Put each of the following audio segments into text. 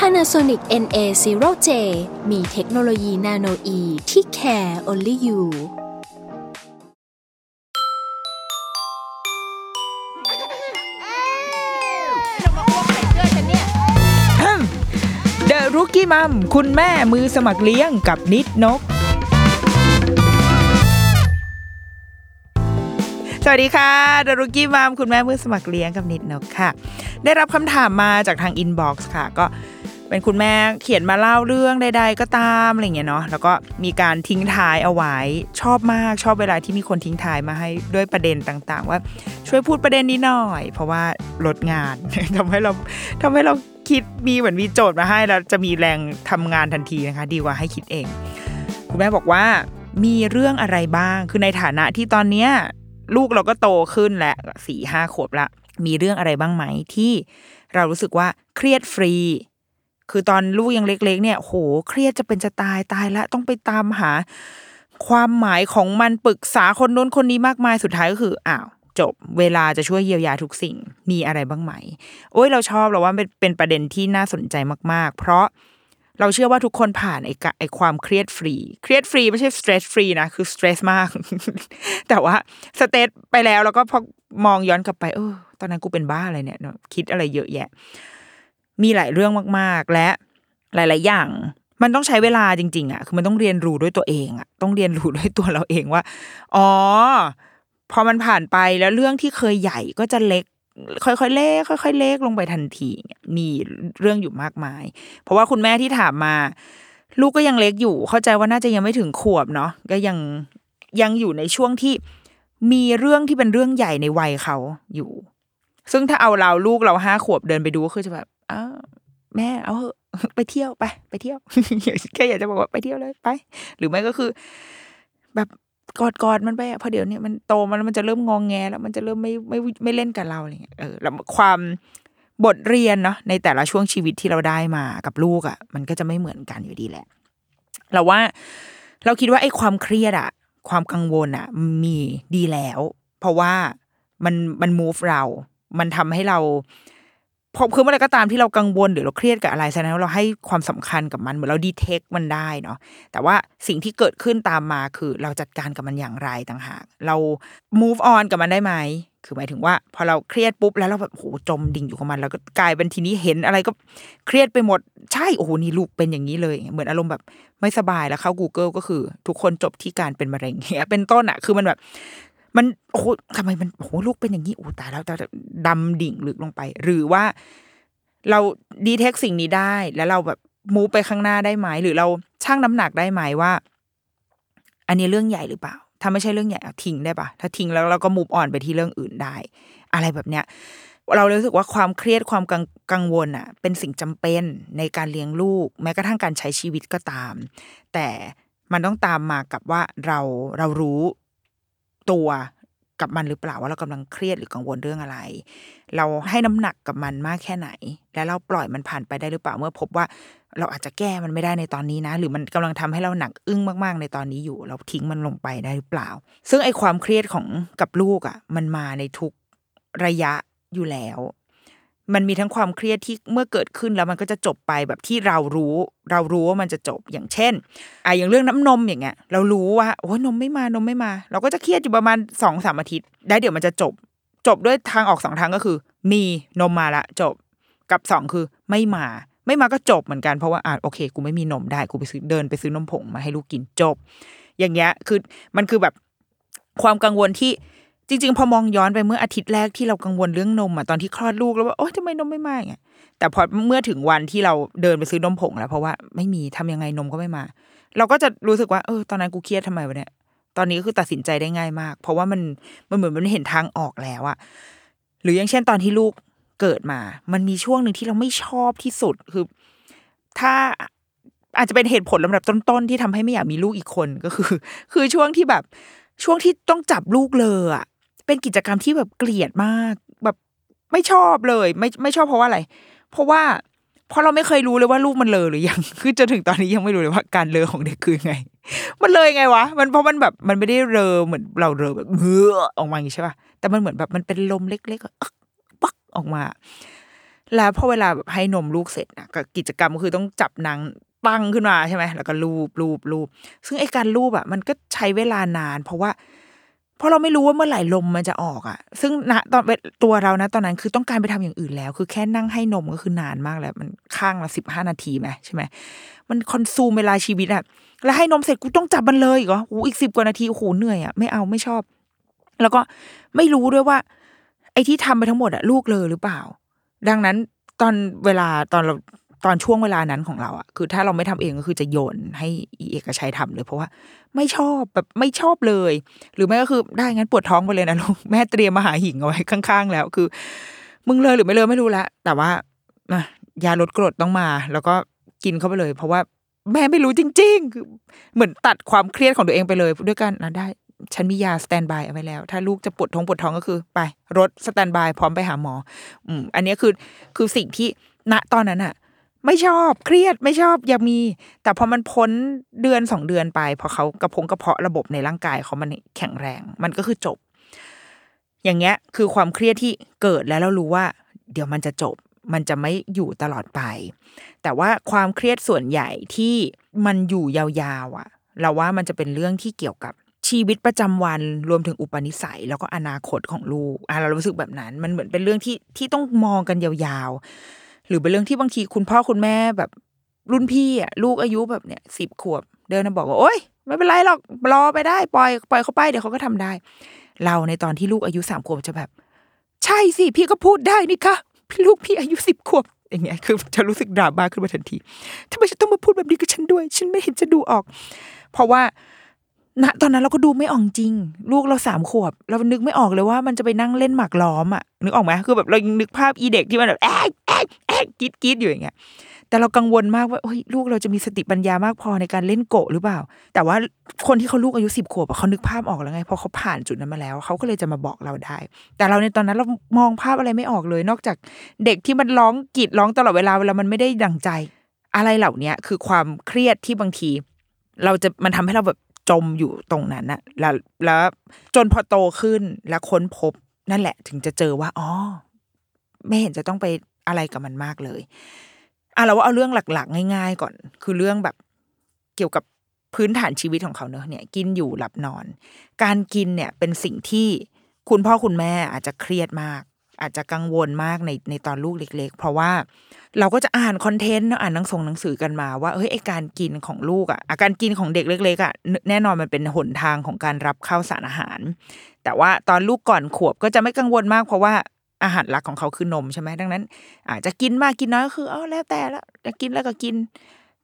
Panasonic NA0J มีเทคโนโลยีนาโนอีที่ care only you เดอรุกี้มัมคุณแม่มือสมัครเลี้ยงกับนิดนก สวัสดีค่ะเดรุกี้มัมคุณแม่มือสมัครเลี้ยงกับนิดนกค่ะ ได้รับคำถามมาจากทาง inbox ค่ะ ก็ เป็นคุณแม่เขียนมาเล่าเรื่องใด ๆ ก็ตามอะไรเงี้ยเนาะแล้วก็มีการทิ้งท้ายเอาไว้ชอบมากชอบเวลาที่มีคนทิ้งท้ายมาให้ด้วยประเด็นต่างๆ ว่าช่วยพูดประเด็นนี้หน่อย เพราะว่าลดงานทำให้เราทำให้เราคิดมีเหมือนมีโจทย์มาให้แล้วจะมีแรงทำงานทันทีนะคะ ดีกว่าให้คิดเอง คุณแม่บอกว่ามีเรื่องอะไรบ้าง คือในฐานะที่ตอนเนี้ยลูกเราก็โตขึ้นและสี่ห้าขวบละ มีเรื่องอะไรบ้างไหมที่เรารู้สึกว่าเครียดฟรี คือตอนลูกยังเล็ก ๆ เนี่ยโหเครียดจะเป็นจะตายตายละต้องไปตามหา ความหมายของมันปรึกษาคนนู้นคนนี้มากมายสุดท้ายก็คืออ้าวจบเวลาจะช่วยเยียวยาทุกสิ่งมีอะไรบ้างไหม โอ้ยเราชอบเราว่าเป็นเป็นประเด็นที่น่าสนใจมาก ๆ เพราะเราเชื่อว่าทุกคนผ่านไอ้ไอ้ความเครียดฟรี เครียดฟรีไม่ใช่สเตรสฟรีนะ คือสเตรสมาก แต่ว่าสเตรสไปแล้วแล้วก็พอมองย้อนกลับไปเออตอนนั้นกูเป็นบ้าอะไรเนี่ย คิดอะไรเยอะแยะ มีหลายเรื่องมากๆ และหลาย ๆ อย่าง มันต้องใช้เวลาจริง ๆอะคือมันต้องเรียนรู้ด้วยตัวเองอะต้องเรียนรู้ด้วยตัวเราเองว่า อ๋อ พอมันผ่านไปแล้วเรื่องที่เคยใหญ่ก็จะเล็กค่อยๆเล็กค่อยๆเล็กลงไปทันทีเนี่ยมีเรื่องอยู่มากมาย เพราะว่าคุณแม่ที่ถามมา ลูกก็ยังเล็กอยู่ เข้าใจว่าน่าจะยังไม่ถึงขวบเนาะก็ยังยังอยู่ในช่วงที่มีเรื่องที่เป็นเรื่องใหญ่ในวัยเขาอยู่ ซึ่งถ้าเอาเราลูกเราห้าขวบเดินไปดูก็คือจะแบบ อ้าวแม่เอาเหอะไปเที่ยวไป ไปเที่ยวแค่อยากจะบอกว่าไปเที่ยวเลยไป หรือไม่ก็คือ แบบกอดกอดมันไปอะเพอเดี๋ยวนี้มันโตมาแล้วมันจะเริ่มงองแงแล้ว มันจะเริ่มไม่ไม่ไม่เล่นกับเราอะไรเงี้ยเออแล้วความบทเรียนเนาะในแต่ละช่วงชีวิตที่เราได้มากับลูกอะ่ะ มันก็จะไม่เหมือนกันอยู่ดีแหละเราว่า เราคิดว่าไอ้ความเครียดอะความกังวลอะมีดีแล้ว เพราะว่ามันมัน move เรา มันทำให้เรา พอคือเมื่อไรก็ตามที่เรากังวลหรือเราเครียดกับอะไรแสดงว่าเราให้ความสำคัญกับมันเหมือนเราดีเทคมันได้เนาะแต่ว่าสิ่งที่เกิดขึ้นตามมาคือเราจัดการกับมันอย่างไรต่างหาก เรา move on กับมันได้ไหมคือหมายถึงว่า พอเราเครียดปุ๊บแล้วเราแบบโหจมดิ่งอยู่กับมัน แล้วก็กลายเป็นทีนี้เห็นอะไรก็เครียดไปหมดใช่โอ้โหนี่ลูกเป็นอย่างนี้เลย เหมือนอารมณ์แบบไม่สบายแล้วเข้า Google ก็คือ ทุกคนจบที่การเป็นมะเร็งเงี้ยเป็นต้นอะคือมันแบบ มันโอ้โหทำไมมันโอ้โหลูกเป็นอย่างนี้โอ้ตายแล้วจะดำดิ่งลึกลงไป หรือว่า เราดีเทคสิ่งนี้ได้ แล้วเราแบบมูไปข้างหน้าได้ไหมหรือเราชั่งน้ำหนักได้ไหมว่า อันนี้เรื่องใหญ่หรือเปล่า ถ้าไม่ใช่เรื่องใหญ่เอาทิ้งได้ปะถ้าทิ้งแล้วเราก็มูฟออนไปที่เรื่องอื่นได้ อะไรแบบเนี้ยเรารู้สึกว่าความเครียดความกังกังวลอะ เป็นสิ่งจำเป็นในการเลี้ยงลูก แม้กระทั่งการใช้ชีวิตก็ตาม แต่มันต้องตามมากับว่าเราเรารู้ ตัวกับมันหรือเปล่าว่าเรากำลังเครียดหรือกังวลเรื่องอะไร เราให้น้ำหนักกับมันมากแค่ไหน แล้วเราปล่อยมันผ่านไปได้หรือเปล่าเมื่อพบว่าเราอาจจะแก้มันไม่ได้ในตอนนี้นะ หรือมันกำลังทำให้เราหนักอึ้งมากๆ ในตอนนี้อยู่ เราทิ้งมันลงไปได้หรือเปล่า ซึ่งไอ้ความเครียดของกับลูกอะ มันมาในทุกระยะอยู่แล้ว มันมีทั้งความเครียดที่เมื่อเกิดขึ้นแล้วมันก็จะจบไปแบบที่เรารู้ เรารู้ว่ามันจะจบอย่างเช่นอะอย่างเรื่องน้ำนมอย่างเงี้ย เรารู้ว่าโอ้ยนมไม่มานมไม่มา เราก็จะเครียดอยู่ประมาณสองสามอาทิตย์ได้เดี๋ยวมันจะจบ จบด้วยทางออกสองทางก็คือ มีนมมาละจบกับสองคือไม่มา ไม่มาก็จบเหมือนกันเพราะว่าอ่าโอเค กูไม่มีนมได้กูไปซื้อเดินไปซื้อนมผงมาให้ลูกกินจบ อย่างเงี้ยคือมันคือแบบความกังวลที่ จริง ๆ พอมองย้อนไปเมื่ออาทิตย์แรกที่เรากังวลเรื่องนมอะตอนที่คลอดลูกแล้วว่าโอ๊ยทำไมนมไม่มาอย่างเงี้ยแต่พอเมื่อถึงวันที่เราเดินไปซื้อนมผงแล้วเพราะว่าไม่มีทำยังไงนมก็ไม่มา เราก็จะรู้สึกว่าเออตอนนั้นกูเครียดทำไมวะเนี่ยตอนนี้ก็คือตัดสินใจได้ง่ายมาก เพราะว่ามันมันเหมือนมันเห็นทางออกแล้วอะหรืออย่างเช่นตอนที่ลูกเกิดมา มันมีช่วงหนึ่งที่เราไม่ชอบที่สุดคือ ถ้าอาจจะเป็นเหตุผลลำดับต้นๆที่ทำให้ไม่อยากมีลูกอีกคนก็คือ คือช่วงที่แบบช่วงที่ต้องจับลูกเลยอะ เป็นกิจกรรมที่แบบเกลียดมาก แบบไม่ชอบเลย ไม่ไม่ชอบเพราะว่าอะไร เพราะว่าเพราะเราไม่เคยรู้เลยว่าลูกมันเลอหรือยังคือจนถึงตอนนี้ยังไม่รู้เลยว่าการเลอของเด็กคือไง มันเลยไงวะ มันเพราะมันแบบมันไม่ได้เรอเหมือนเราเรอแบบเงือออกมาอย่างนี้ใช่ป่ะแต่มันเหมือนแบบมันเป็นลมเล็กๆปักออกมา แล้วพอเวลาแบบให้นมลูกเสร็จนะก็กิจกรรมก็คือต้องจับนางตั้งขึ้นมาใช่ไหมแล้วก็ลูบลูบลูบซึ่งไอการลูบอะ มันก็ใช้เวลานาน เพราะว่า เพราะเราไม่รู้ว่าเมื่อไหร่ลมมันจะออกอะ ซึ่งณตอนตัวเรานะตอนนั้นคือต้องการไปทำอย่างอื่นแล้ว คือแค่นั่งให้นมก็คือนานมากแล้ว มันข้างละสิบห้านาทีไหมใช่ไหมมันคอนซูมเวลาชีวิตอะ แล้วให้นมเสร็จกูต้องจับมันเลยเหรอโอ้อีกสิบกว่านาทีโอ้โหเหนื่อยอะไม่เอาไม่ชอบ แล้วก็ไม่รู้ด้วยว่า ไอ้ที่ทำไปทั้งหมดอะลูกเลยหรือเปล่า ดังนั้นตอนเวลาตอนเรา ตอนช่วงเวลานั้นของเราอะคือถ้าเราไม่ทำเองก็คือจะโยนให้อีเอกชัยทำเลย เพราะว่าไม่ชอบแบบไม่ชอบเลย หรือไม่ก็คือได้งั้นปวดท้องไปเลยนะลูกแม่เตรียมมาหาหิ่งเอาไว้ข้าง ๆ แล้วคือ มึงเลยหรือไม่เลยไม่รู้ละแต่ว่ายาลดกรดต้องมา แล้วก็กินเข้าไปเลย เพราะว่าแม่ไม่รู้จริง ๆ คือเหมือนตัดความเครียดของตัวเองไปเลยด้วยกันนะได้ฉันมียาสแตนบายเอาไว้แล้ว ถ้าลูกจะปวดท้องปวดท้องก็คือ ไปรถสแตนบายพร้อมไปหาหมอ อืม อันนี้คือคือสิ่งที่ณตอนนั้นอะ ไม่ชอบเครียดไม่ชอบอยามี แต่พอมันพ้นเดือนสองเดือนไป พอเขากระพงกระเพาะระบบในร่างกายเขามันแข็งแรง มันก็คือจบ อย่างเงี้ยคือความเครียดที่เกิดแล้วเรารู้ว่า เดี๋ยวมันจะจบ มันจะไม่อยู่ตลอดไป แต่ว่าความเครียดส่วนใหญ่ที่มันอยู่ยาวๆอะ เราว่ามันจะเป็นเรื่องที่เกี่ยวกับชีวิตประจำวันรวมถึงอุปนิสัย แล้วก็อนาคตของลูกอะเรารู้สึกแบบนั้น มันเหมือนเป็นเรื่องที่ที่ต้องมองกันยาวๆ หรือเป็นเรื่องที่บางทีคุณพ่อคุณแม่แบบรุ่นพี่อะลูกอายุแบบเนี้ยสิบขวบ เดินมาบอกว่าโอ๊ยไม่เป็นไรหรอกรอไปได้ปล่อยปล่อยเขาไปเดี๋ยวเขาก็ทำได้ เราในตอนที่ลูกอายุสามขวบจะแบบ ใช่สิพี่ก็พูดได้นี่คะพี่ลูกพี่อายุสิบขวบอย่างเงี้ยคือจะรู้สึกดราม่าขึ้นมาทันทีทำไมฉันต้องมาพูดแบบนี้กับฉันด้วย ฉันไม่เห็นจะดูออก เพราะว่า ณตอนนั้นเราก็ดูไม่ออกจริง ลูกเราสามขวบ เรานึกไม่ออกเลยว่ามันจะไปนั่งเล่นหมากล้อมอะนึกออกไหมคือแบบเรายังนึกภาพอีเด็กที่มันแบบแอ๊กแอ๊กแอ๊กกรีดกรีดอยู่อย่างเงี้ยแต่เรากังวลมากว่าโอ้ยลูกเราจะมีสติปัญญามากพอในการเล่นโกะหรือเปล่า แต่ว่าคนที่เขาลูกอายุสิบขวบเขานึกภาพออกแล้วไงเพราะเขาผ่านจุดนั้นมาแล้วเขาก็เลยจะมาบอกเราได้ แต่เราในตอนนั้นเรามองภาพอะไรไม่ออกเลย นอกจากเด็กที่มันร้องกรีดร้องตลอดเวลาเวลามันไม่ได้ดังใจ อะไรเหล่านี้คือความเครียดที่บางที เราจะมันทำให้เราแบบ จมอยู่ตรงนั้นนะแล้วแล้วจนพอโตขึ้นแล้วค้นพบนั่นแหละ ถึงจะเจอว่าอ๋อไม่เห็นจะต้องไปอะไรกับมันมากเลยอะเราว่าเอาเรื่องหลัก ๆ ง่าย ๆ ก่อน คือเรื่องแบบเกี่ยวกับพื้นฐานชีวิตของเขาเนอะเนี่ย กินอยู่หลับนอน การกินเนี่ยเป็นสิ่งที่คุณพ่อคุณแม่อาจจะเครียดมาก อาจจะกังวลมากในในตอนลูกเล็ก ๆ เพราะว่าเราก็จะอ่านคอนเทนต์อ่านหนังส่งหนังสือกันมาว่าเฮ้ยไอการกินของลูกอะอาการกินของเด็กเล็กๆอะแน่นอนมันเป็นหนทางของการรับข้าวสารอาหาร แต่ว่าตอนลูกก่อนขวบก็จะไม่กังวลมากเพราะว่าอาหารหลักของเขาคือนมใช่ไหมดังนั้น อาจจะกินมากกินน้อยก็คือเออแล้วแต่ละจะกินแล้วก็กิน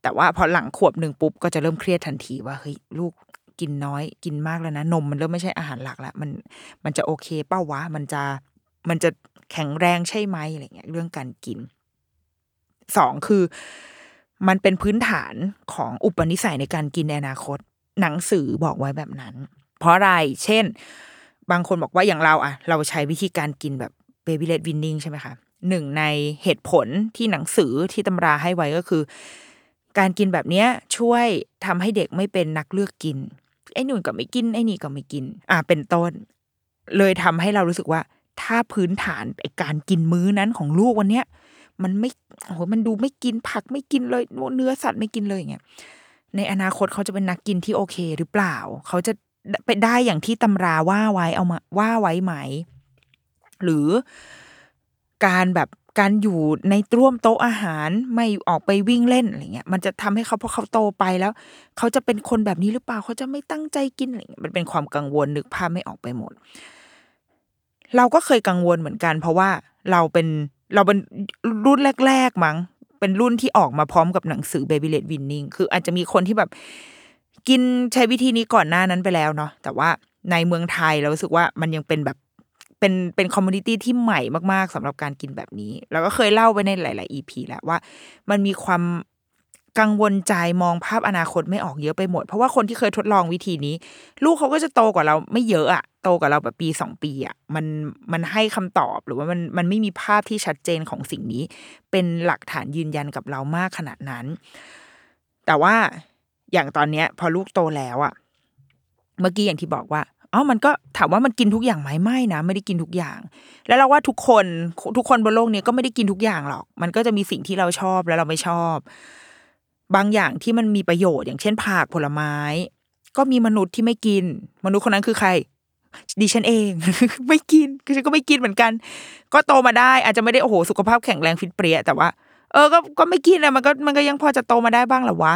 แต่ว่าพอหลังขวบหนึ่งปุ๊บก็จะเริ่มเครียดทันทีว่าเฮ้ยลูกกินน้อยกินมากแล้วนะนมมันเริ่มไม่ใช่อาหารหลักแล้วมันมันจะโอเคเป้าวะมันจะ มันจะแข็งแรงใช่ไหมอะไรเงี้ยเรื่องการกินสองคือ มันเป็นพื้นฐานของอุปนิสัยในการกินในอนาคต หนังสือบอกไว้แบบนั้น เพราะอะไร เช่น บางคนบอกว่าอย่างเราอะเราใช้วิธีการกินแบบเบบี้เลดวินนิ่งใช่ไหมคะหนึ่งในเหตุผลที่หนังสือที่ตำราให้ไว้ก็คือ การกินแบบเนี้ยช่วยทำให้เด็กไม่เป็นนักเลือกกินไอ้นู่นก็ไม่กินไอ้นี่ก็ไม่กิน อ่าเป็นต้น เลยทำให้เรารู้สึกว่า ถ้าพื้นฐานไอการกินมื้อนั้นของลูกวันเนี้ยมันไม่โอ้โหมันดูไม่กินผักไม่กินเลยเนื้อสัตว์ไม่กินเลยอย่างเงี้ยในอนาคตเขาจะเป็นนักกินที่โอเคหรือเปล่า เขาจะไปได้อย่างที่ตำราว่าไว้เอามาว่าไว้ไหม หรือการแบบการอยู่ในร่วมโต๊ะอาหารไม่ออกไปวิ่งเล่นอะไรเงี้ยมันจะทำให้เขาพอเขาโตไปแล้ว เขาจะเป็นคนแบบนี้หรือเปล่าเขาจะไม่ตั้งใจกินอะไรเงี้ยมันเป็นความกังวลนึกภาพไม่ออกไปหมด เราก็เคยกังวลเหมือนกัน เพราะว่าเราเป็นเราเป็นรุ่นแรก ๆ มั้ง เป็นรุ่นที่ออกมาพร้อมกับหนังสือ Baby Led Winning คืออาจจะมีคนที่แบบ กินใช้วิธีนี้ก่อนหน้านั้นไปแล้วเนาะแต่ว่าในเมืองไทยเราสึกว่ามันยังเป็นแบบเป็นเป็นคอมมูนิตี้ที่ใหม่มากๆสำหรับการกินแบบนี้ แล้วก็เคยเล่าไปในหลาย ๆ EP แล้วว่า มันมีความ กังวลใจมองภาพอนาคตไม่ออกเยอะไปหมด เพราะว่าคนที่เคยทดลองวิธีนี้ ลูกเขาก็จะโตกว่าเราไม่เยอะอะโตกว่าเราแบบปีสองปีอะมันมันให้คำตอบหรือว่ามันมันไม่มีภาพที่ชัดเจนของสิ่งนี้ เป็นหลักฐานยืนยันกับเรามากขนาดนั้น แต่ว่าอย่างตอนเนี้ย พอลูกโตแล้วอะเมื่อกี้อย่างที่บอกว่าอ๋อมันก็ถามว่ามันกินทุกอย่างไหมไม่นะ ไม่ได้กินทุกอย่าง แล้วเราว่าทุกคนทุกคนบนโลกนี้ก็ไม่ได้กินทุกอย่างหรอก มันก็จะมีสิ่งที่เราชอบแล้วเราไม่ชอบ บางอย่างที่มันมีประโยชน์อย่างเช่นผักผลไม้ ก็มีมนุษย์ที่ไม่กิน มนุษย์คนนั้นคือใครดิฉันเอง ไม่กินคือฉันก็ไม่กินเหมือนกัน ก็โตมาได้ อาจจะไม่ได้โอ้โหสุขภาพแข็งแรงฟิตเปรี้ยแต่ว่า เออก็ก็ไม่กินอะมันก็มันก็ยังพอจะโตมาได้บ้างหละวะ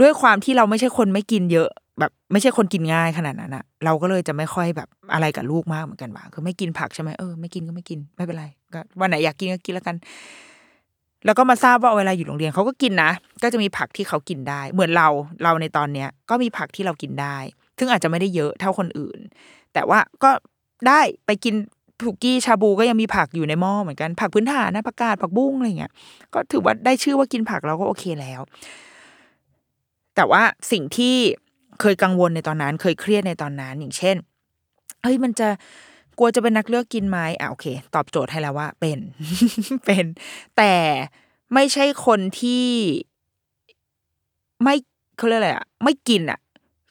ด้วยความที่เราไม่ใช่คนไม่กินเยอะ แบบไม่ใช่คนกินง่ายขนาดนั้นอะเราก็เลยจะไม่ค่อยแบบอะไรกับลูกมากเหมือนกันว่าคือไม่กินผักใช่ไหมเออไม่กินก็ไม่กินไม่เป็นไรก็วันไหนอยากกินก็กินแล้วกัน แล้วก็มาทราบว่าเวลาอยู่โรงเรียนเขาก็กินนะ ก็จะมีผักที่เขากินได้ เหมือนเราเราในตอนเนี้ยก็มีผักที่เรากินได้ ซึ่งอาจจะไม่ได้เยอะเท่าคนอื่น แต่ว่าก็ได้ไปกินถุกี้ชาบูก็ยังมีผักอยู่ในหม้อเหมือนกัน ผักพื้นฐานนะผักกาดผักบุ้งอะไรเงี้ยก็ถือว่าได้ชื่อว่ากินผักเราก็โอเคแล้ว แต่ว่าสิ่งที่เคยกังวลในตอนนั้น เคยเครียดในตอนนั้นอย่างเช่นเฮ้ยมันจะ กลัวจะเป็นนักเลือกกินไหมอะโอเค ตอบโจทย์ให้แล้วว่า เป็นเป็น แต่ไม่ใช่คนที่ไม่เขาเรียกอะไรอะไม่กินอะ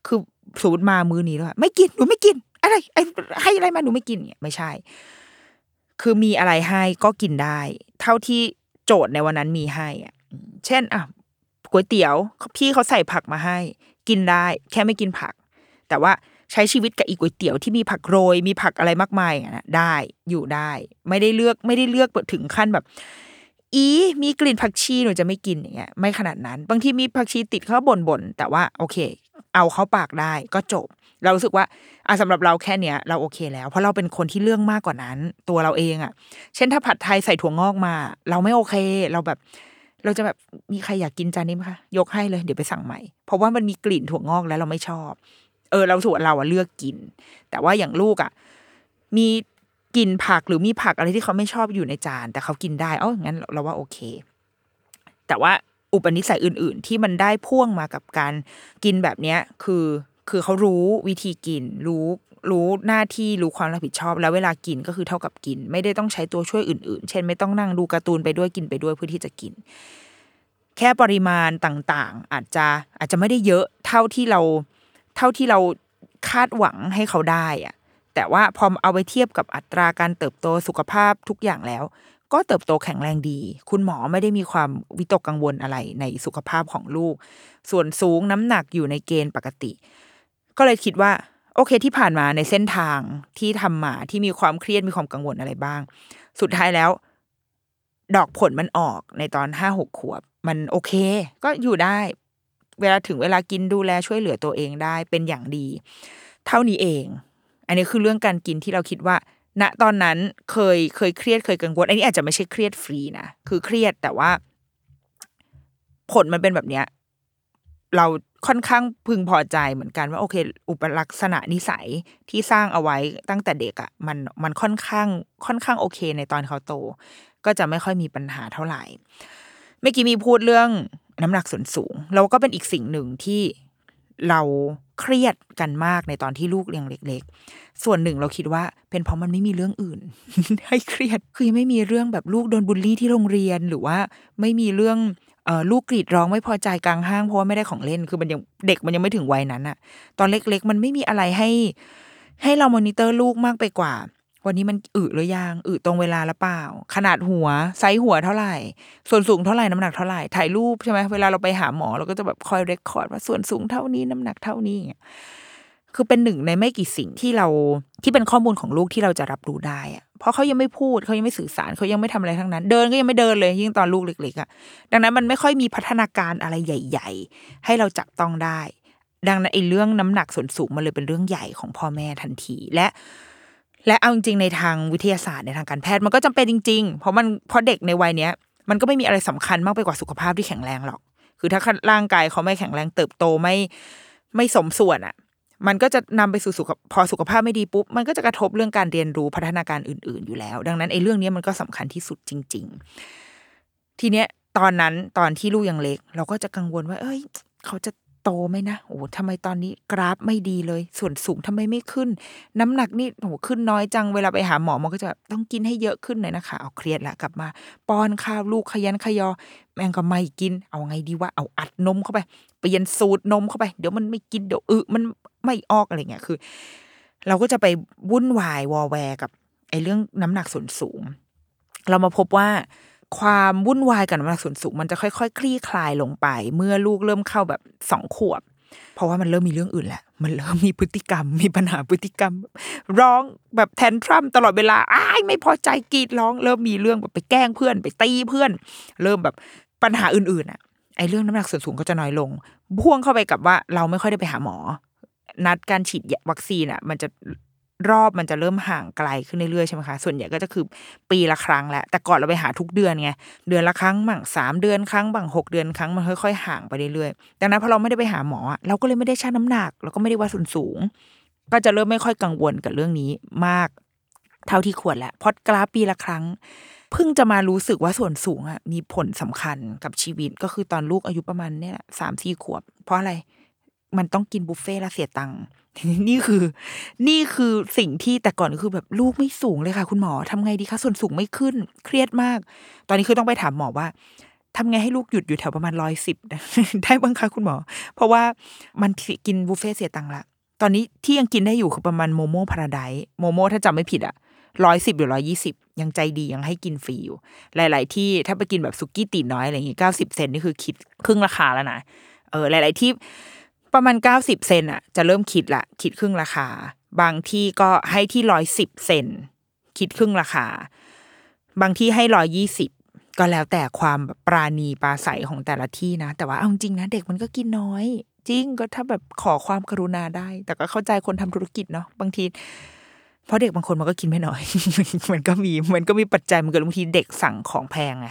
คือสูตรมามือนี้แล้วไม่กินหนูไม่กิน อะไรไอ้ให้อะไรมาหนูไม่กินเนี่ยไม่ใช่ คือมีอะไรให้ก็กินได้ เท่าที่โจทย์ในวันนั้นมีให้อะเช่นอะก๋วยเตี๋ยว พี่เขาใส่ผักมาให้ กินได้ แค่ไม่กินผัก แต่ว่า ใช้ชีวิตกับอีก๋วยเตี๋ยวที่มีผักโรย มีผักอะไรมากมายอะได้อยู่ได้ ไม่ได้เลือกไม่ได้เลือกถึงขั้นแบบ อีมีกลิ่นผักชีหนูจะไม่กินอย่างเงี้ยไม่ขนาดนั้น บางทีมีผักชีติดเขาบ่นบ่นแต่ว่าโอเค เอาเข้าปากได้ก็จบ เรารู้สึกว่าอะสำหรับเราแค่เนี้ย เราโอเคแล้ว เพราะเราเป็นคนที่เรื่องมากกว่านั้น ตัวเราเองอะ เช่นถ้าผัดไทยใส่ถั่วงอกมา เราไม่โอเค เราแบบเราจะแบบมีใครอยากกินจานนี้ไหมคะยกให้เลย เดี๋ยวไปสั่งใหม่ เพราะว่ามันมีกลิ่นถั่วงอกแล้วเราไม่ชอบ เออเราสูตรเราอะเลือกกิน แต่ว่าอย่างลูกอะมีกินผักหรือมีผักอะไรที่เขาไม่ชอบอยู่ในจาน แต่เขากินได้เอ้างั้นเราว่าโอเค แต่ว่าอุปนิสัยอื่น ๆ ที่มันได้พ่วงมากับการกินแบบเนี้ยคือคือเขารู้วิธีกิน รู้รู้หน้าที่รู้ความรับผิดชอบ แล้วเวลากินก็คือเท่ากับกิน ไม่ได้ต้องใช้ตัวช่วยอื่น ๆ เช่น ไม่ต้องนั่งดูการ์ตูนไปด้วยกินไปด้วยเพื่อที่จะกิน แค่ปริมาณต่างๆ อาจจะอาจจะไม่ได้เยอะเท่าที่เรา เท่าที่เราคาดหวังให้เขาได้อะแต่ว่าพอเอาไปเทียบกับอัตราการเติบโตสุขภาพทุกอย่างแล้ว ก็เติบโตแข็งแรงดี คุณหมอไม่ได้มีความวิตกกังวลอะไรในสุขภาพของลูก ส่วนสูงน้ำหนักอยู่ในเกณฑ์ปกติ ก็เลยคิดว่าโอเคที่ผ่านมาในเส้นทางที่ทำมาที่มีความเครียดมีความกังวลอะไรบ้าง สุดท้ายแล้ว ดอกผลมันออกในตอนห้าหกขวบ มันโอเค ก็อยู่ได้ เวลาถึงเวลากินดูแลช่วยเหลือตัวเองได้เป็นอย่างดี เท่านี้เอง อันนี้คือเรื่องการกินที่เราคิดว่า ณตอนนั้นเคยเคยเครียดเคยกังวล อันนี้อาจจะไม่ใช่เครียดฟรีนะ คือเครียดแต่ว่า ผลมันเป็นแบบเนี้ย เราค่อนข้างพึงพอใจเหมือนกันว่าโอเค อุปลักษณะนิสัยที่สร้างเอาไว้ตั้งแต่เด็กอะ่ะมันมันค่อนข้างค่อนข้างโอเคในตอนเขาโต ก็จะไม่ค่อยมีปัญหาเท่าไหร่เมื่อกี้มีพูดเรื่อง น้ำหนักส่วนสูงเราก็เป็นอีกสิ่งหนึ่งที่เราเครียดกันมากในตอนที่ลูกยังเล็ก ๆ ส่วนหนึ่งเราคิดว่า เป็นเพราะมันไม่มีเรื่องอื่น ให้เครียด คือยังไม่มีเรื่องแบบลูกโดนบูลลี่ที่โรงเรียนหรือว่าไม่มีเรื่องออลูกกรีดร้องไม่พอใจกลางห้างเพราะว่าไม่ได้ของเล่น คือมันยังเด็กมันยังไม่ถึงวัยนั้นอะตอนเล็ก ๆ มันไม่มีอะไรให้ ให้เรามอนิเตอร์ลูกมากไปกว่า วันนี้มันอึหรือยังอึตรงเวลาหรือเปล่า ขนาดหัวไซส์หัวเท่าไหร่ ส่วนสูงเท่าไหร่น้ำหนักเท่าไหร่ถ่ายรูปใช่ไหมเวลาเราไปหาหมอเราก็จะแบบคอย record ว่าส่วนสูงเท่านี้น้ำหนักเท่านี้คือเป็นหนึ่งในไม่กี่สิ่งที่เราที่เป็นข้อมูลของลูกที่เราจะรับรู้ได้อะเพราะเขายังไม่พูดเขายังไม่สื่อสารเขายังไม่ทำอะไรทั้งนั้น เดินก็ยังไม่เดินเลยยิ่งตอนลูกเล็กๆอะดังนั้นมันไม่ค่อยมีพัฒนาการอะไรใหญ่ ๆ ให้เราจับต้องได้ ดังนั้นไอ้เรื่องน้ำหนักส่วนสูงมันเลยเป็นเรื่องใหญ่ของพ่อแม่ทันทีและ และเอาจริงในทางวิทยาศาสตร์ในทางการแพทย์มันก็จำเป็นจริง ๆ เพราะมันเพราะเด็กในวัยเนี้ย มันก็ไม่มีอะไรสำคัญมากไปกว่าสุขภาพที่แข็งแรงหรอก คือถ้าร่างกายเขาไม่แข็งแรงเติบโตไม่ไม่สมส่วนอะ มันก็จะนำไปสู่สุขพอสุขภาพไม่ดีปุ๊บ มันก็จะกระทบเรื่องการเรียนรู้พัฒนาการอื่น ๆ อยู่แล้ว ดังนั้นไอ้เรื่องนี้มันก็สำคัญที่สุดจริง ๆ ทีเนี้ยตอนนั้นตอนที่ลูกยังเล็ก เราก็จะกังวลว่า เอ้ย เขาจะ โตไหมนะโอ้ทำไมตอนนี้กราฟไม่ดีเลย ส่วนสูงทำไมไม่ขึ้น น้ำหนักนี่โอ้ขึ้นน้อยจังเวลาไปหาหมอมันก็จะต้องกินให้เยอะขึ้นเลยนะคะเอาเครียดละกลับมา ป้อนข้าวลูกขยันขยอ แม่งก็ไม่กิน เอาไงดีว่าเอาอัดนมเข้าไปเปลี่ยนสูตรนมเข้าไป เดี๋ยวมันไม่กินเดี๋ยวอึมันไม่ออกอะไรเงี้ยคือ เราก็จะไปวุ่นวายวอแวร์กับไอ้เรื่องน้ำหนักส่วนสูง เรามาพบว่า ความวุ่นวายกับน้ำหนักส่วนสูงมันจะค่อย ๆ คลี่คลายลงไป เมื่อลูกเริ่มเข้าแบบสองขวบ เพราะว่ามันเริ่มมีเรื่องอื่นแหละ มันเริ่มมีพฤติกรรม มีปัญหาพฤติกรรม ร้องแบบแทนทรัมตลอดเวลาอ้ายไม่พอใจกรีดร้อง เริ่มมีเรื่องแบบไปแกล้งเพื่อน ไปตีเพื่อน เริ่มแบบปัญหาอื่นๆอะไอ้เรื่องน้ำหนักส่วนสูงก็จะน้อยลงพ่วงเข้าไปกับว่าเราไม่ค่อยได้ไปหาหมอ นัดการฉีดวัคซีนอะ มันจะ รอบมันจะเริ่มห่างไกลขึ้นเรื่อยๆใช่ไหมคะ ส่วนใหญ่ก็จะคือปีละครั้งแหละ แต่ก่อนเราไปหาทุกเดือนไง เดือนละครั้งบ้างสามเดือนครั้งบ้างหกเดือนครั้งมันค่อยๆห่างไปเรื่อยๆ ดังนั้นพอเราไม่ได้ไปหาหมอ เราก็เลยไม่ได้ชั่งน้ำหนัก เราก็ไม่ได้วัดส่วนสูง ก็จะเริ่มไม่ค่อยกังวลกับเรื่องนี้มาก เท่าที่ควรแหละพอดกราฟปีละครั้งเพิ่งจะมารู้สึกว่าส่วนสูงอะมีผลสำคัญกับชีวิตก็คือตอนลูกอายุประมาณเนี่ยสามสี่ขวบ เพราะอะไรมันต้องกินบุฟเฟ่และเสียตังค์ นี่คือ นี่คือสิ่งที่แต่ก่อนคือแบบลูกไม่สูงเลยค่ะ คุณหมอทำไงดีคะส่วนสูงไม่ขึ้น เครียดมาก ตอนนี้คือต้องไปถามหมอว่าทำไงให้ลูกหยุดอยู่แถวประมาณร้อยสิบได้บ้างคะคุณหมอ เพราะว่ามันกินบุฟเฟ่เสียตังค์ละตอนนี้ที่ยังกินได้อยู่คือประมาณโมโม่พาราไดโมโม่ถ้าจำไม่ผิดอะร้อยสิบหรือร้อยี่สิบยังใจดียังให้กินฟรีอยู่ หลาย ๆ ที่ถ้าไปกินแบบสุกี้ตีน้อยอะไรอย่างงี้เก้าสิบเซนนี่คือคิดครึ่งราคาแล้วนะเออหลาย ๆ ที่ ประมาณเก้าสิบเซนอะจะเริ่มคิดละคิดครึ่งราคา บางที่ก็ให้ที่ร้อยสิบเซนคิดครึ่งราคา บางที่ให้ร้อยยี่สิบก็แล้วแต่ความปราณีปราศัยของแต่ละที่นะ แต่ว่าเอาจริงนะ เด็กมันก็กินน้อย จริงก็ถ้าแบบขอความกรุณาได้ แต่ก็เข้าใจคนทำธุรกิจเนาะบางทีเพราะเด็กบางคนมันก็กินไม่น้อย มันก็มีมันก็มีปัจจัยมันเกิดบางทีเด็กสั่งของแพงไง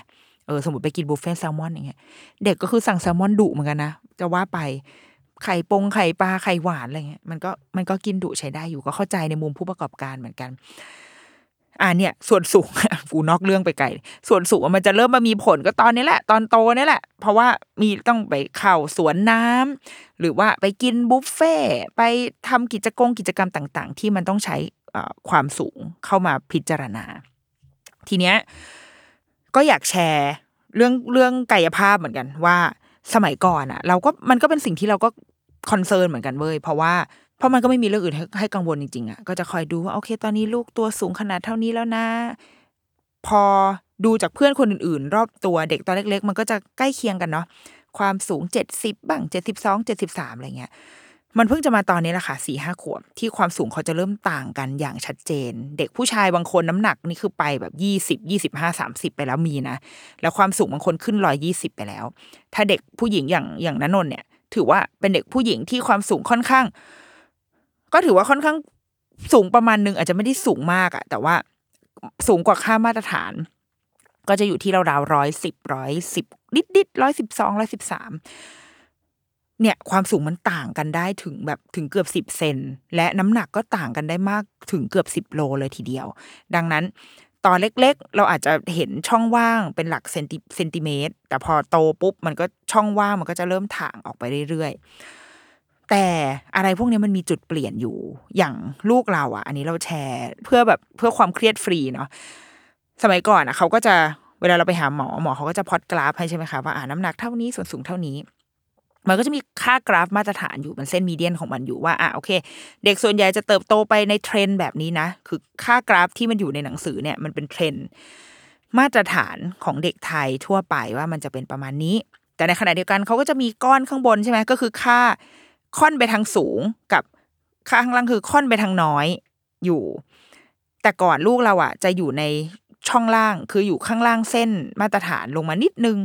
เออสมมติไปกินบุฟเฟ่ต์แซลมอนอย่างเงี้ยเด็กก็คือสั่งแซลมอนดุเหมือนกันนะจะว่าไป ไข่ปงไข่ปลาไข่หวานอะไรเงี้ยมันก็มันก็กินดุใช้ได้อยู่ก็เข้าใจในมุมผู้ประกอบการเหมือนกันอ่าเนี่ย ส่วนสูงกูนอกเรื่องไปไกลส่วนสูงมันจะเริ่มมามีผลก็ตอนนี้แหละ ตอนโตนี่แหละ เพราะว่ามีต้องไปเข้าสวนน้ำหรือว่าไปกินบุฟเฟ่ไปทำกิจกรรมกิจกรรมต่าง ๆ ที่มันต้องใช้ความสูงเข้ามาพิจารณา ทีเนี้ยก็อยากแชร์เรื่องเรื่องกายภาพเหมือนกันว่า มัยก่อนอะเราก็มันก็เป็นสิ่งที่เราก็คอนเซิร์นเหมือนกันเว้ยเพราะว่าเพราะมันก็ไม่มีเรื่องอื่นให้ใหกังวลจริงๆอะก็จะคอยดูว่าโอเค ตอนนี้ลูกตัวสูงขนาดเท่านี้แล้วนะ พอดูจากเพื่อนคนอื่นๆ รอบตัวเด็กตอนเล็ก ๆ มันก็จะใกล้เคียงกันเนาะความสูงเจ็ดสิบบ้างเจ็ดสิบสองเจ็ดสิบสามอะไรเงี้ย มันเพิ่งจะมาตอนนี้แหละค่ะสี่ห้าขวบที่ความสูงเขาจะเริ่มต่างกันอย่างชัดเจน เด็กผู้ชายบางคนน้ำหนักนี่คือไปแบบยี่สิบยี่สิบห้าสามสิบไปแล้วมีนะ แล้วความสูงบางคนขึ้นร้อยยี่สิบไปแล้ว ถ้าเด็กผู้หญิงอย่างอย่างนันนนเนี่ย ถือว่าเป็นเด็กผู้หญิงที่ความสูงค่อนข้าง ก็ถือว่าค่อนข้างสูงประมาณนึงอาจจะไม่ได้สูงมากอะแต่ว่าสูงกว่าค่ามาตรฐาน ก็จะอยู่ที่ราวๆร้อยสิบร้อยสิบดิดดิดร้อยสิบสองร้อยสิบสาม เนี่ยความสูงมันต่างกันได้ถึงแบบถึงเกือบสิบเซนและน้ำหนักก็ต่างกันได้มากถึงเกือบสิบโลเลยทีเดียว ดังนั้นตอนเล็กๆ เราอาจจะเห็นช่องว่างเป็นหลักเซนติเซนติเมตร แต่พอโตปุ๊บมันก็ช่องว่างมันก็จะเริ่มถ่างออกไปเรื่อยๆ แต่อะไรพวกนี้มันมีจุดเปลี่ยนอยู่อย่างลูกเราอะ อันนี้เราแชร์เพื่อแบบเพื่อความเครียดฟรีเนาะสมัยก่อนอะเขาก็จะเวลาเราไปหาหมอหมอเขาก็จะพอดกราฟให้ใช่ไหมคะว่าอ่าน้ำหนักเท่านี้ส่วนสูงเท่านี้ มันก็จะมีค่ากราฟมาตรฐานอยู่มันเส้น median ของมันอยู่ว่าอะโอเค เด็กส่วนใหญ่จะเติบโตไปในเทรนแบบนี้นะ คือค่ากราฟที่มันอยู่ในหนังสือเนี่ยมันเป็นเทรนมาตรฐานของเด็กไทยทั่วไปว่ามันจะเป็นประมาณนี้ แต่ในขณะเดียวกันเขาก็จะมีก้อนข้างบนใช่ไหมก็คือค่าค่อนไปทางสูงกับค่าข้างล่างคือค่อนไปทางน้อยอยู่ แต่ก่อนลูกเราอะ จะอยู่ในช่องล่างคืออยู่ข้างล่างเส้นมาตรฐานลงมานิดนึง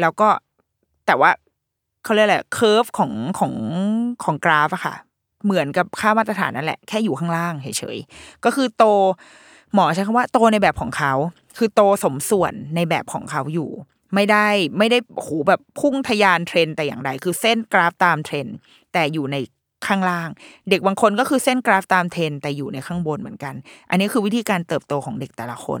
แล้วก็แต่ว่า เขาเรียกอะไร curve ของของของกราฟอะค่ะ เหมือนกับค่ามาตรฐานนั่นแหละแค่อยู่ข้างล่างเฉยๆก็คือโตหมอใช้คำว่าโตในแบบของเขา คือโตสมส่วนในแบบของเขาอยู่ ไม่ได้ไม่ได้โหแบบพุ่งทะยานเทรนแต่อย่างใดคือเส้นกราฟตามเทรนแต่อยู่ในข้างล่าง เด็กบางคนก็คือเส้นกราฟตามเทรนแต่อยู่ในข้างบนเหมือนกัน อันนี้คือวิธีการเติบโตของเด็กแต่ละคน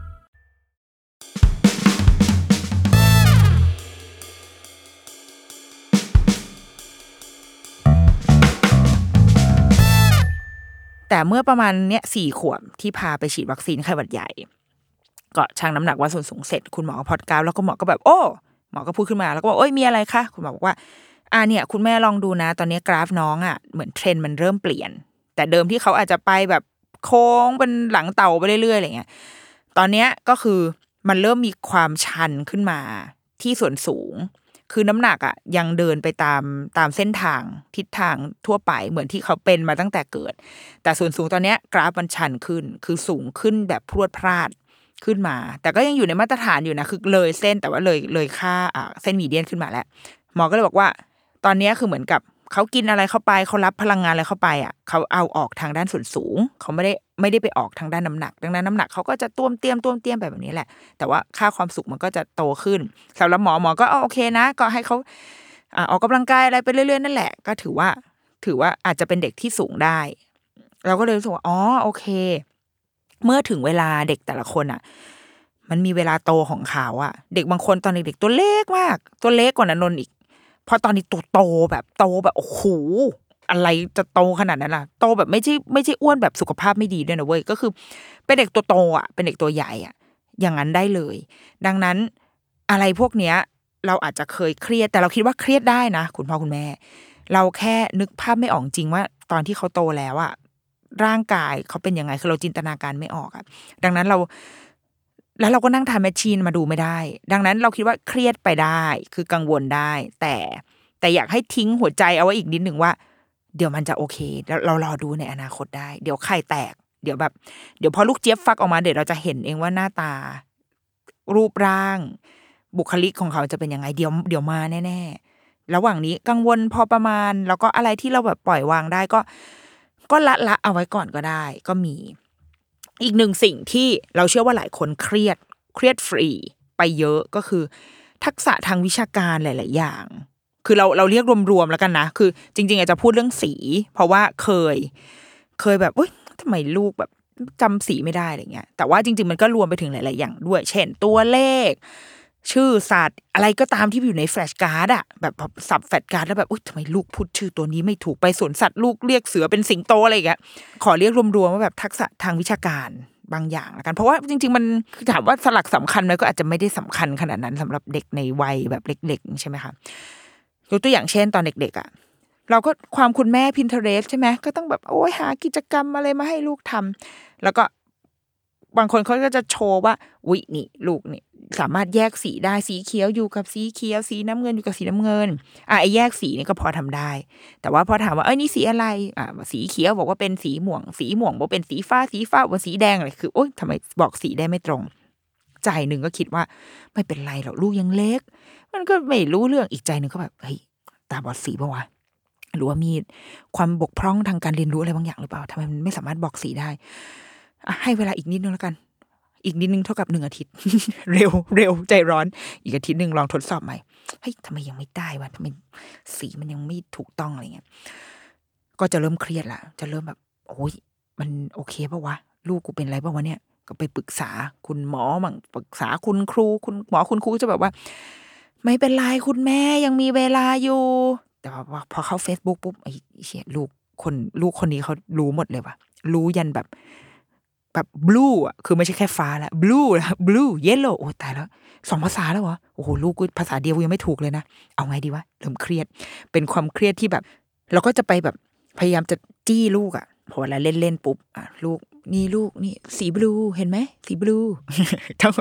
แต่เมื่อประมาณเนี้ยสี่ขวบที่พาไปฉีดวัคซีนไข้หวัดใหญ่ ก็ชั่งน้ำหนักวัดส่วนสูงเสร็จคุณหมอพอดกราวแล้วก็หมอก็แบบ โอ้หมอก็พูดขึ้นมาแล้วก็บอกโอ้ยมีอะไรคะคุณหมอบอกว่าอ่าเนี่ย คุณแม่ลองดูนะ ตอนนี้กราฟน้องอะเหมือนเทรนมันเริ่มเปลี่ยน แต่เดิมที่เขาอาจจะไปแบบโค้งเป็นหลังเต่าไปเรื่อยๆอะไรเงี้ยตอนเนี้ยก็คือมันเริ่มมีความชันขึ้นมาที่ส่วนสูง คือน้ำหนักอะยังเดินไปตามตามเส้นทางทิศทางทั่วไปเหมือนที่เขาเป็นมาตั้งแต่เกิด แต่ส่วนสูงตอนเนี้ยกราฟมันชันขึ้น คือสูงขึ้นแบบพรวดพลาดขึ้นมา แต่ก็ยังอยู่ในมาตรฐานอยู่นะคือเลยเส้นแต่ว่าเลยเลยค่าอ่าเส้นมีเดียนขึ้นมาแล้วหมอก็เลยบอกว่า ตอนนี้คือเหมือนกับ เขากินอะไรเข้าไปเขารับพลังงานอะไรเข้าไปอะเขาเอาออกทางด้านส่วนสูง เขาไม่ได้ไม่ได้ไปออกทางด้านน้ำหนัก ดังนั้นน้ำหนักเขาก็จะต้วมเตียมต้วมเตียมแบบนี้แหละ แต่ว่าค่าความสุขมันก็จะโตขึ้นสำหรับหมอหมอก็เอโอเคนะ ก็ให้เขาอออกกำลังกายอะไรไปเรื่อยๆนั่นแหละ ก็ถือว่าถือว่าอาจจะเป็นเด็กที่สูงได้ เราก็เลยรู้สึกว่าอ๋อโอเค เมื่อถึงเวลาเด็กแต่ละคนอะ มันมีเวลาโตของเขาอะเด็กบางคนตอนเด็กๆตัวเล็กมาก ตัวเล็กกว่านันนนท์อีก พอตอนนี้ตัวโตแบบโตแบบโอ้โหอะไรจะโตขนาดนั้นล่ะโตแบบไม่ใช่ไม่ใช่อ้วนแบบสุขภาพไม่ดีด้วยนะเว้ยก็คือ เป็นเด็กตัวโตอะเป็นเด็กตัวใหญ่อะ อย่างนั้นได้เลย ดังนั้นอะไรพวกเนี้ย เราอาจจะเคยเครียดแต่เราคิดว่าเครียดได้นะ คุณพ่อคุณแม่ เราแค่นึกภาพไม่ออกจริงว่า ตอนที่เขาโตแล้วอะร่างกายเขาเป็นยังไงคือเราจินตนาการไม่ออกอะดังนั้นเรา แล้วเราก็นั่งทำแมชชีนมาดูไม่ได้ ดังนั้นเราคิดว่าเครียดไปได้ คือกังวลได้ แต่แต่อยากให้ทิ้งหัวใจเอาไว้อีกนิดหนึ่งว่า เดี๋ยวมันจะโอเค แล้วเรารอดูในอนาคตได้ เดี๋ยวไข่แตก เดี๋ยวแบบ เดี๋ยวพอลูกเจี๊ยบฟักออกมาเดี๋ยวเราจะเห็นเองว่าหน้าตา รูปร่าง บุคลิกของเขาจะเป็นยังไงเดี๋ยวเดี๋ยวมาแน่ๆระหว่างนี้กังวลพอประมาณ แล้วก็อะไรที่เราแบบปล่อยวางได้ก็ ก็ละละเอาไว้ก่อนก็ได้ ก็มี อีกหนึ่งสิ่งที่เราเชื่อว่าหลายคนเครียดเครียดฟรีไปเยอะก็คือ ทักษะทางวิชาการหลาย ๆ อย่าง คือเราเราเรียกรวม ๆ แล้วกันนะ คือ จริง ๆ อาจจะพูดเรื่องสี เพราะว่าเคย เคยแบบเอ้ยทำไมลูกแบบจำสีไม่ได้อะไรเงี้ย แต่ว่าจริง ๆ มันก็รวมไปถึงหลาย ๆ อย่างด้วย เช่นตัวเลข ชื่อสัตว์อะไรก็ตามที่อยู่ใน flashcard อะแบบสับ flashcard แล้วแบบอุ้ยทำไมลูกพูดชื่อตัวนี้ไม่ถูกไปสวนสัตว์ลูกเรียกเสือเป็นสิงโตอะไรอย่างเงี้ยขอเรียกรวมๆว่าแบบทักษะทางวิชาการบางอย่างละกัน เพราะว่าจริง ๆ มันคือถามว่าสลักสำคัญไหมก็อาจจะไม่ได้สำคัญขนาดนั้นสำหรับเด็กในวัยแบบเล็ก ๆ ใช่ไหมคะยกตัวอย่างเช่นตอนเด็ก ๆอะเราก็ความคุณแม่ Pinterest ใช่ไหมก็ต้องแบบโอ้ยหากิจกรรมอะไรมาให้ลูกทำแล้วก็ บางคนเขาก็จะโชว์ว่าวินี่ลูกนี่สามารถแยกสีได้สีเขียวอยู่กับสีเขียว สีน้ำเงินอยู่กับสีน้ำเงินอะไอ้แยกสีนี่ก็พอทำได้ แต่ว่าพอถามว่าเอ้ยนี่สีอะไรอะสีเขียวบอกว่าเป็นสีม่วง สีม่วงบอกเป็นสีฟ้าสีฟ้าว่าสีแดงอะไรคือโอ๊ยทำไมบอกสีได้ไม่ตรง ใจหนึ่งก็คิดว่าไม่เป็นไรหรอกลูกยังเล็ก มันก็ไม่รู้เรื่องอีกใจหนึ่งก็แบบเฮ้ยตาบอดสีปะวะหรือว่ามีความบกพร่องทางการเรียนรู้อะไรบางอย่างหรือเปล่าทำไมมันไม่สามารถบอกสีได้ ให้เวลาอีกนิดนึงแล้วกัน อีกนิดนึงเท่ากับหนึ่งอาทิตย์ เร็วเร็วใจร้อน อีกอาทิตย์หนึ่งลองทดสอบใหม่เฮ้ยทำไมยังไม่ได้วะทำไมสีมันยังไม่ถูกต้องอะไรเงี้ยก็จะเริ่มเครียดละจะเริ่มแบบโอ้ยมันโอเคปะวะลูกกูเป็นอะไรปะวะเนี่ย ก็ไปปรึกษาคุณหมอมั่งปรึกษาคุณครู คุณหมอคุณครูจะแบบว่า ไม่เป็นไรคุณแม่ยังมีเวลาอยู่ แต่ว่าพอเข้า Facebook ปุ๊บไอ้เชี่ยลูกคนลูกคนนี้เขารู้หมดเลยว่ะรู้ยันแบบ แบบบลูอะคือไม่ใช่แค่ฟ้าละบลูนะบลูเยลโล่โอ้ตายแล้วสองภาษาแล้วเหรอโอ้โหลูกกูภาษาเดียวยังไม่ถูกเลยนะเอาไงดีวะเริ่มเครียด เป็นความเครียดที่แบบ เราก็จะไปแบบพยายามจะจี้ลูกอะพอเวลาเล่นเล่นๆปุ๊บอะลูกนี่ลูกนี่สี blue เห็นไหมสี blue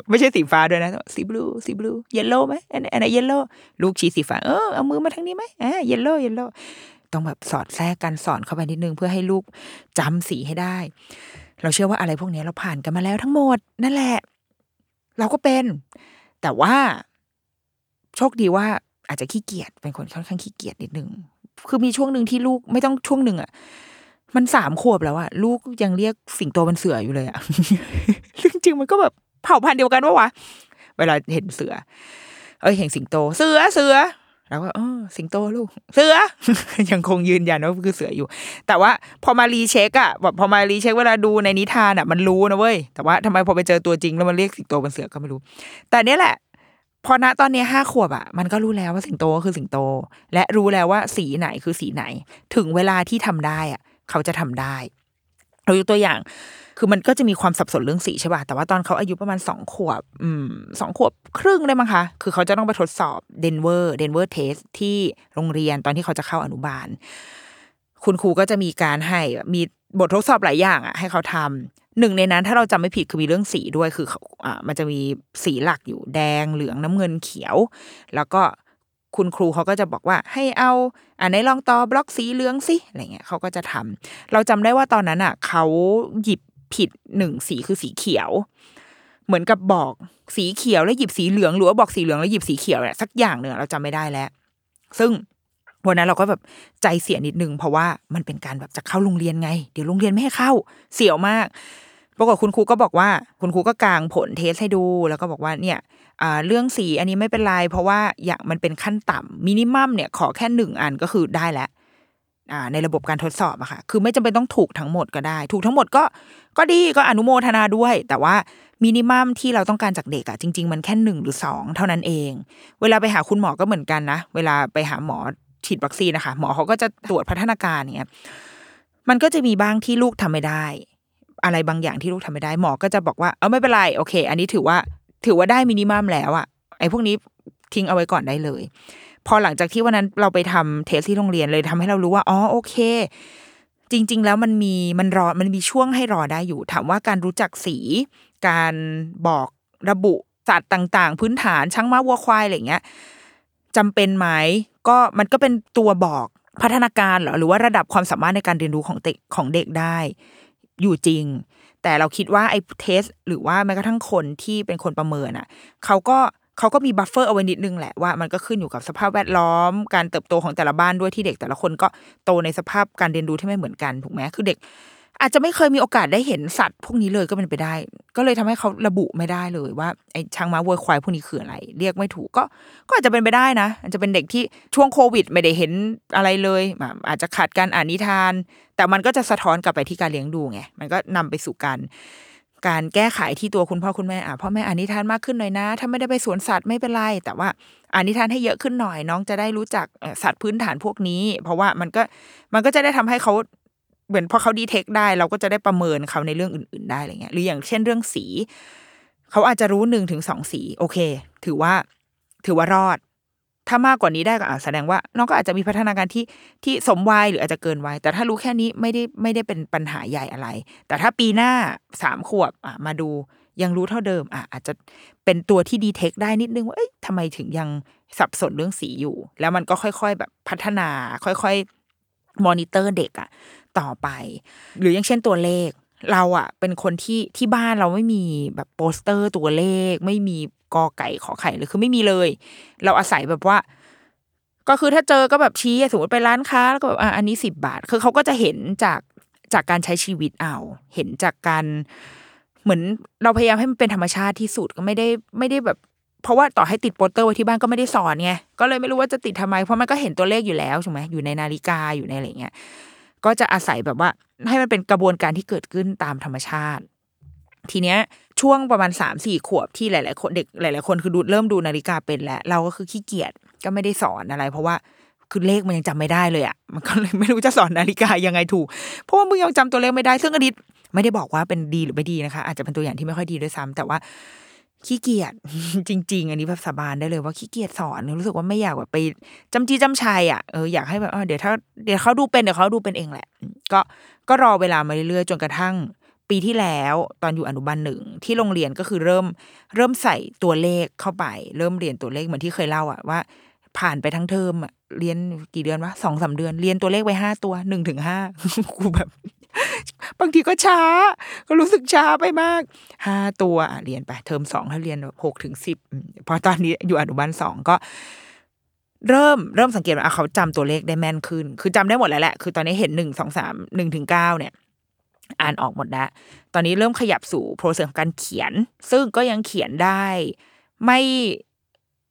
ไม่ใช่สีฟ้าด้วยนะสี blue สี blue yellow ไหมอันไหน yellow ลูกชี้สีฟ้าเออเอามือมาทางนี้ไหมอ่า yellow yellow ต้องแบบสอดแทรกกันสอนเข้าไปนิดนึงเพื่อให้ลูกจำสีให้ได้ เราเชื่อว่าอะไรพวกนี้เราผ่านกันมาแล้วทั้งหมด นั่นแหละ เราก็เป็น แต่ว่า โชคดีว่าอาจจะขี้เกียจเป็นคนค่อนข้างขี้เกียจนิดนึงคือมีช่วงหนึ่งที่ลูกไม่ต้องช่วงหนึ่งอะมันสามขวบแล้วอะลูกยังเรียกสิงโตเป็นเสืออยู่เลยอะเรื่องจริงมันก็แบบเผ่าพันธุ์เดียวกันวะวะเวลาเห็นเสือ เอ้ยเห็นสิงโต เสือเสือ แล้วก็เออสิงโตลูก เสือ ยังคงยืนยันว่าคือเสืออยู่ แต่ว่าพอมารีเช็คอะแบบพอมารีเช็คเวลาดูในนิทานอะมันรู้นะเว้ย แต่ว่าทำไมพอไปเจอตัวจริงแล้วมันเรียกสิงโตเป็นเสือก็ไม่รู้ แต่เนี้ยแหละ พอณตอนนี้ห้าขวบอะมันก็รู้แล้วว่าสิงโตก็คือสิงโต และรู้แล้วว่าสีไหนคือสีไหน ถึงเวลาที่ทำได้อะเขาจะทำได้เรายกตัวอย่าง คือมันก็จะมีความสับสนเรื่องสีใช่ป่ะแต่ว่าตอนเขาอายุประมาณสองขวบอืมสองขวบครึ่งได้มั้งคะ คือเขาจะต้องไปทดสอบ Denver Denver test ที่โรงเรียนตอนที่เขาจะเข้าอนุบาล คุณครูก็จะมีการให้มีบททดสอบหลายอย่างอะให้เขาทำหนึ่งในนั้นถ้าเราจำไม่ผิดคือมีเรื่องสีด้วยคือเขาอ่ามันจะมีสีหลักอยู่แดงเหลืองน้ำเงินเขียว แล้วก็คุณครูเขาก็จะบอกว่าให้เอาอ่าในลองต่อบล็อกสีเหลืองสิอะไรเงี้ยเขาก็จะทำเราจำได้ว่าตอนนั้นอะเขาหยิบ ผิดหนึ่งสีคือสีเขียว เหมือนกับบอกสีเขียวแล้วหยิบสีเหลืองหรือว่าบอกสีเหลืองแล้วหยิบสีเขียวเนี่ยสักอย่างหนึ่งเราจำไม่ได้แล้ว ซึ่งวันนั้นเราก็แบบใจเสียนิดนึงเพราะว่ามันเป็นการแบบจะเข้าโรงเรียนไง เดี๋ยวโรงเรียนไม่ให้เข้าเสียวมากปรากฏคุณครูก็บอกว่า คุณครูก็กางผลเทสให้ดู แล้วก็บอกว่าเนี่ยเรื่องสีอันนี้ไม่เป็นไรเพราะว่าอย่างมันเป็นขั้นต่ำมินิมัมเนี่ยขอแค่หนึ่งอันก็คือได้แล้ว ในระบบการทดสอบอะค่ะ คือไม่จำเป็นต้องถูกทั้งหมดก็ได้ ถูกทั้งหมดก็ก็ดีก็อนุโมทนาด้วย แต่ว่ามินิมัมที่เราต้องการจากเด็กอะจริง ๆ มันแค่หนึ่งหรือสองเท่านั้นเอง เวลาไปหาคุณหมอก็เหมือนกันนะ เวลาไปหาหมอฉีดวัคซีนนะคะ หมอเขาก็จะตรวจพัฒนาการเนี่ยมันก็จะมีบ้างที่ลูกทำไม่ได้ อะไรบางอย่างที่ลูกทำไม่ได้ หมอก็จะบอกว่าเออไม่เป็นไรโอเค อันนี้ถือว่าถือว่าได้มินิมัมแล้วอะไอ้พวกนี้ทิ้งเอาไว้ก่อนได้เลย พอหลังจากที่วันนั้นเราไปทำเทสที่โรงเรียนเลยทำให้เรารู้ว่าอ๋อโอเค จริง ๆ แล้วมันมีมันรอมันมีช่วงให้รอได้อยู่ ถามว่าการรู้จักสี การบอกระบุสัตว์ต่างๆ พื้นฐานช้างม้าวัวควายอะไรอย่างเงี้ยจำเป็นไหมก็มันก็เป็นตัวบอกพัฒนาการหรอหรือว่าระดับความสามารถในการเรียนรู้ของเด็กของเด็กได้ อยู่จริง แต่เราคิดว่าไอ้ test หรือว่าแม้กระทั่งคนที่เป็นคนประเมินอะ เขาก็ เขาก็มี buffer เอาไว้นิดนึงแหละว่ามันก็ขึ้นอยู่กับสภาพแวดล้อม การเติบโตของแต่ละบ้านด้วยที่เด็กแต่ละคนก็โตในสภาพการเรียนรู้ที่ไม่เหมือนกันถูกไหมคือเด็ก อาจจะไม่เคยมีโอกาสได้เห็นสัตว์พวกนี้เลยก็เป็นไปได้ ก็เลยทำให้เขาระบุไม่ได้เลยว่าไอ้ช้างม้าวัวควายพวกนี้คืออะไร เรียกไม่ถูกก็ก็อาจจะเป็นไปได้นะอาจจะเป็นเด็กที่ช่วงโควิด ไม่ได้เห็นอะไรเลย อาจจะขาดการอ่านนิทาน แต่มันก็จะสะท้อนกลับไปที่การเลี้ยงดูไงมันก็นำไปสู่การ การแก้ไขที่ตัวคุณพ่อคุณแม่อะพ่อแม่อ่านนิทานมากขึ้นหน่อยนะ ถ้าไม่ได้ไปสวนสัตว์ไม่เป็นไร แต่ว่าอ่านนิทานให้เยอะขึ้นหน่อย น้องจะได้รู้จักสัตว์พื้นฐานพวกนี้ เพราะว่ามันก็มันก็จะได้ทำให้เขาเหมือนพอเขาดีเทคได้ เราก็จะได้ประเมินเขาในเรื่องอื่น ๆ ได้อะไรเงี้ยหรืออย่างเช่นเรื่องสี เขาอาจจะรู้หนึ่งถึงสองสี โอเค ถือว่าถือว่ารอด ถ้ามากกว่านี้ได้ก็อาจแสดงว่า น้องก็อาจจะมีพัฒนาการที่ที่สมวัยหรืออาจจะเกินวัย แต่ถ้ารู้แค่นี้ไม่ได้ไม่ได้เป็นปัญหาใหญ่อะไร แต่ถ้าปีหน้าสามขวบอะมาดูยังรู้เท่าเดิมอะอาจจะเป็นตัวที่ดีเทคได้นิดนึงว่าเอ้ยทำไมถึงยังสับสนเรื่องสีอยู่ แล้วมันก็ค่อย ๆ แบบพัฒนา ค่อยๆมอนิเตอร์เด็กอะต่อไป หรืออย่างเช่นตัวเลขเราอะเป็นคนที่ที่บ้านเราไม่มีแบบโปสเตอร์ตัวเลข ไม่มี กอไก่ขอไข่เลยคือไม่มีเลย เราอาศัยแบบว่า ก็คือถ้าเจอก็แบบชี้สมมติไปร้านค้าแล้วก็แบบอะอันนี้สิบบาท คือเขาก็จะเห็นจากจากการใช้ชีวิตเอาเห็นจากการเหมือนเราพยายามให้มันเป็นธรรมชาติที่สุดก็ไม่ได้ไม่ได้แบบ เพราะว่าต่อให้ติดโปสเตอร์ไว้ที่บ้านก็ไม่ได้สอนไงก็เลยไม่รู้ว่าจะติดทำไม เพราะมันก็เห็นตัวเลขอยู่แล้วถูกไหมอยู่ในนาฬิกาอยู่ในอะไรเงี้ยก็จะอาศัยแบบว่าให้มันเป็นกระบวนการที่เกิดขึ้นตามธรรมชาติ ทีเนี้ย ช่วงประมาณสามสี่ขวบที่หลาย ๆ คนเด็กหลาย ๆ คนคือดูเริ่มดูนาฬิกาเป็นแล้ว เราก็คือขี้เกียจก็ไม่ได้สอนอะไร เพราะว่าคือเลขมันยังจำไม่ได้เลยอะมันก็เลยไม่รู้จะสอนนาฬิกายังไงถูก เพราะว่ามึงยังจำตัวเลขไม่ได้ ซึ่งอดิตไม่ได้บอกว่าเป็นดีหรือไม่ดีนะคะ อาจจะเป็นตัวอย่างที่ไม่ค่อยดีด้วยซ้ำแต่ว่าขี้เกียจจริง ๆ อันนี้แบบสาบานได้เลยว่าขี้เกียจสอนรู้สึกว่าไม่อยากแบบไปจำจีจำชัยอะเอออยากให้แบบเดี๋ยวถ้าเดี๋ยวเขาดูเป็นเดี๋ยวเขาดูเป็นเองแหละ ก็ก็รอเวลามาเรื่อยๆจนกระทั่ง ปีที่แล้วตอนอยู่อนุบาลหนึ่งที่โรงเรียนก็คือเริ่มเริ่มใส่ตัวเลขเข้าไป เริ่มเรียนตัวเลขเหมือนที่เคยเล่าอะว่า ผ่านไปทั้งเทอมอะเรียนกี่เดือนวะสองสามเดือน เรียนตัวเลขไปห้าตัวหนึ่งถึงห้ากูแบบบางทีก็ช้า ก็รู้สึกช้าไปมากห้าตัวอะเรียนไปเทอมสองถ้าเรียนแบบหกถึงสิบพอตอนนี้อยู่อนุบาลสองก็ เริ่มเริ่มสังเกตว่าเขาจำตัวเลขได้แม่นขึ้น คือจำได้หมดแล้วแหละ คือตอนนี้เห็นหนึ่งสองสามหนึ่งถึงเก้าเนี่ย อ่านออกหมดแล้ว ตอนนี้เริ่มขยับสู่โปรเซสของการเขียน ซึ่งก็ยังเขียนได้ ไม่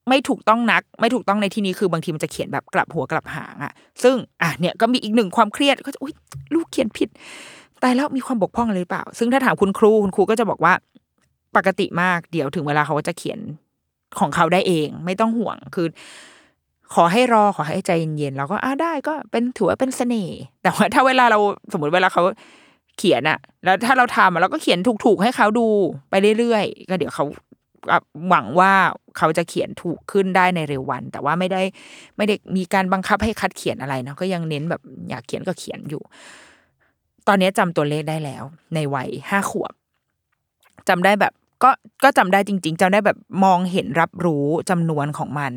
ไม่ถูกต้องนัก ไม่ถูกต้องในที่นี้คือบางทีมันจะเขียนแบบกลับหัวกลับหางอะซึ่งอะเนี่ยก็มีอีกหนึ่งความเครียดก็จะอุ้ยลูกเขียนผิดตายแล้วมีความบกพร่องอะไรเปล่า ซึ่งถ้าถามคุณครูคุณครูก็จะบอกว่าปกติมากเดี๋ยวถึงเวลาเขาก็จะเขียนของเขาได้เอง ไม่ต้องห่วงคือ ขอให้รอขอให้ใจเย็นๆเราก็อ่าได้ก็เป็นถือว่าเป็นเสน่ห์แต่ว่าถ้าเวลาเราสมมติเวลาเขา เขียนอะแล้วถ้าเราทำอะเราก็เขียนถูกๆให้เขาดูไปเรื่อยๆก็เดี๋ยวเขาหวังว่าเขาจะเขียนถูกขึ้นได้ในเร็ววัน แต่ว่าไม่ได้ไม่ได้มีการบังคับให้คัดเขียนอะไรเนาะก็ยังเน้นแบบอยากเขียนก็เขียนอยู่ ตอนนี้จำตัวเลขได้แล้ว ในวัยห้าขวบจำได้แบบ ก็ก็จำได้จริง ๆจำได้แบบมองเห็นรับรู้จำนวนของมัน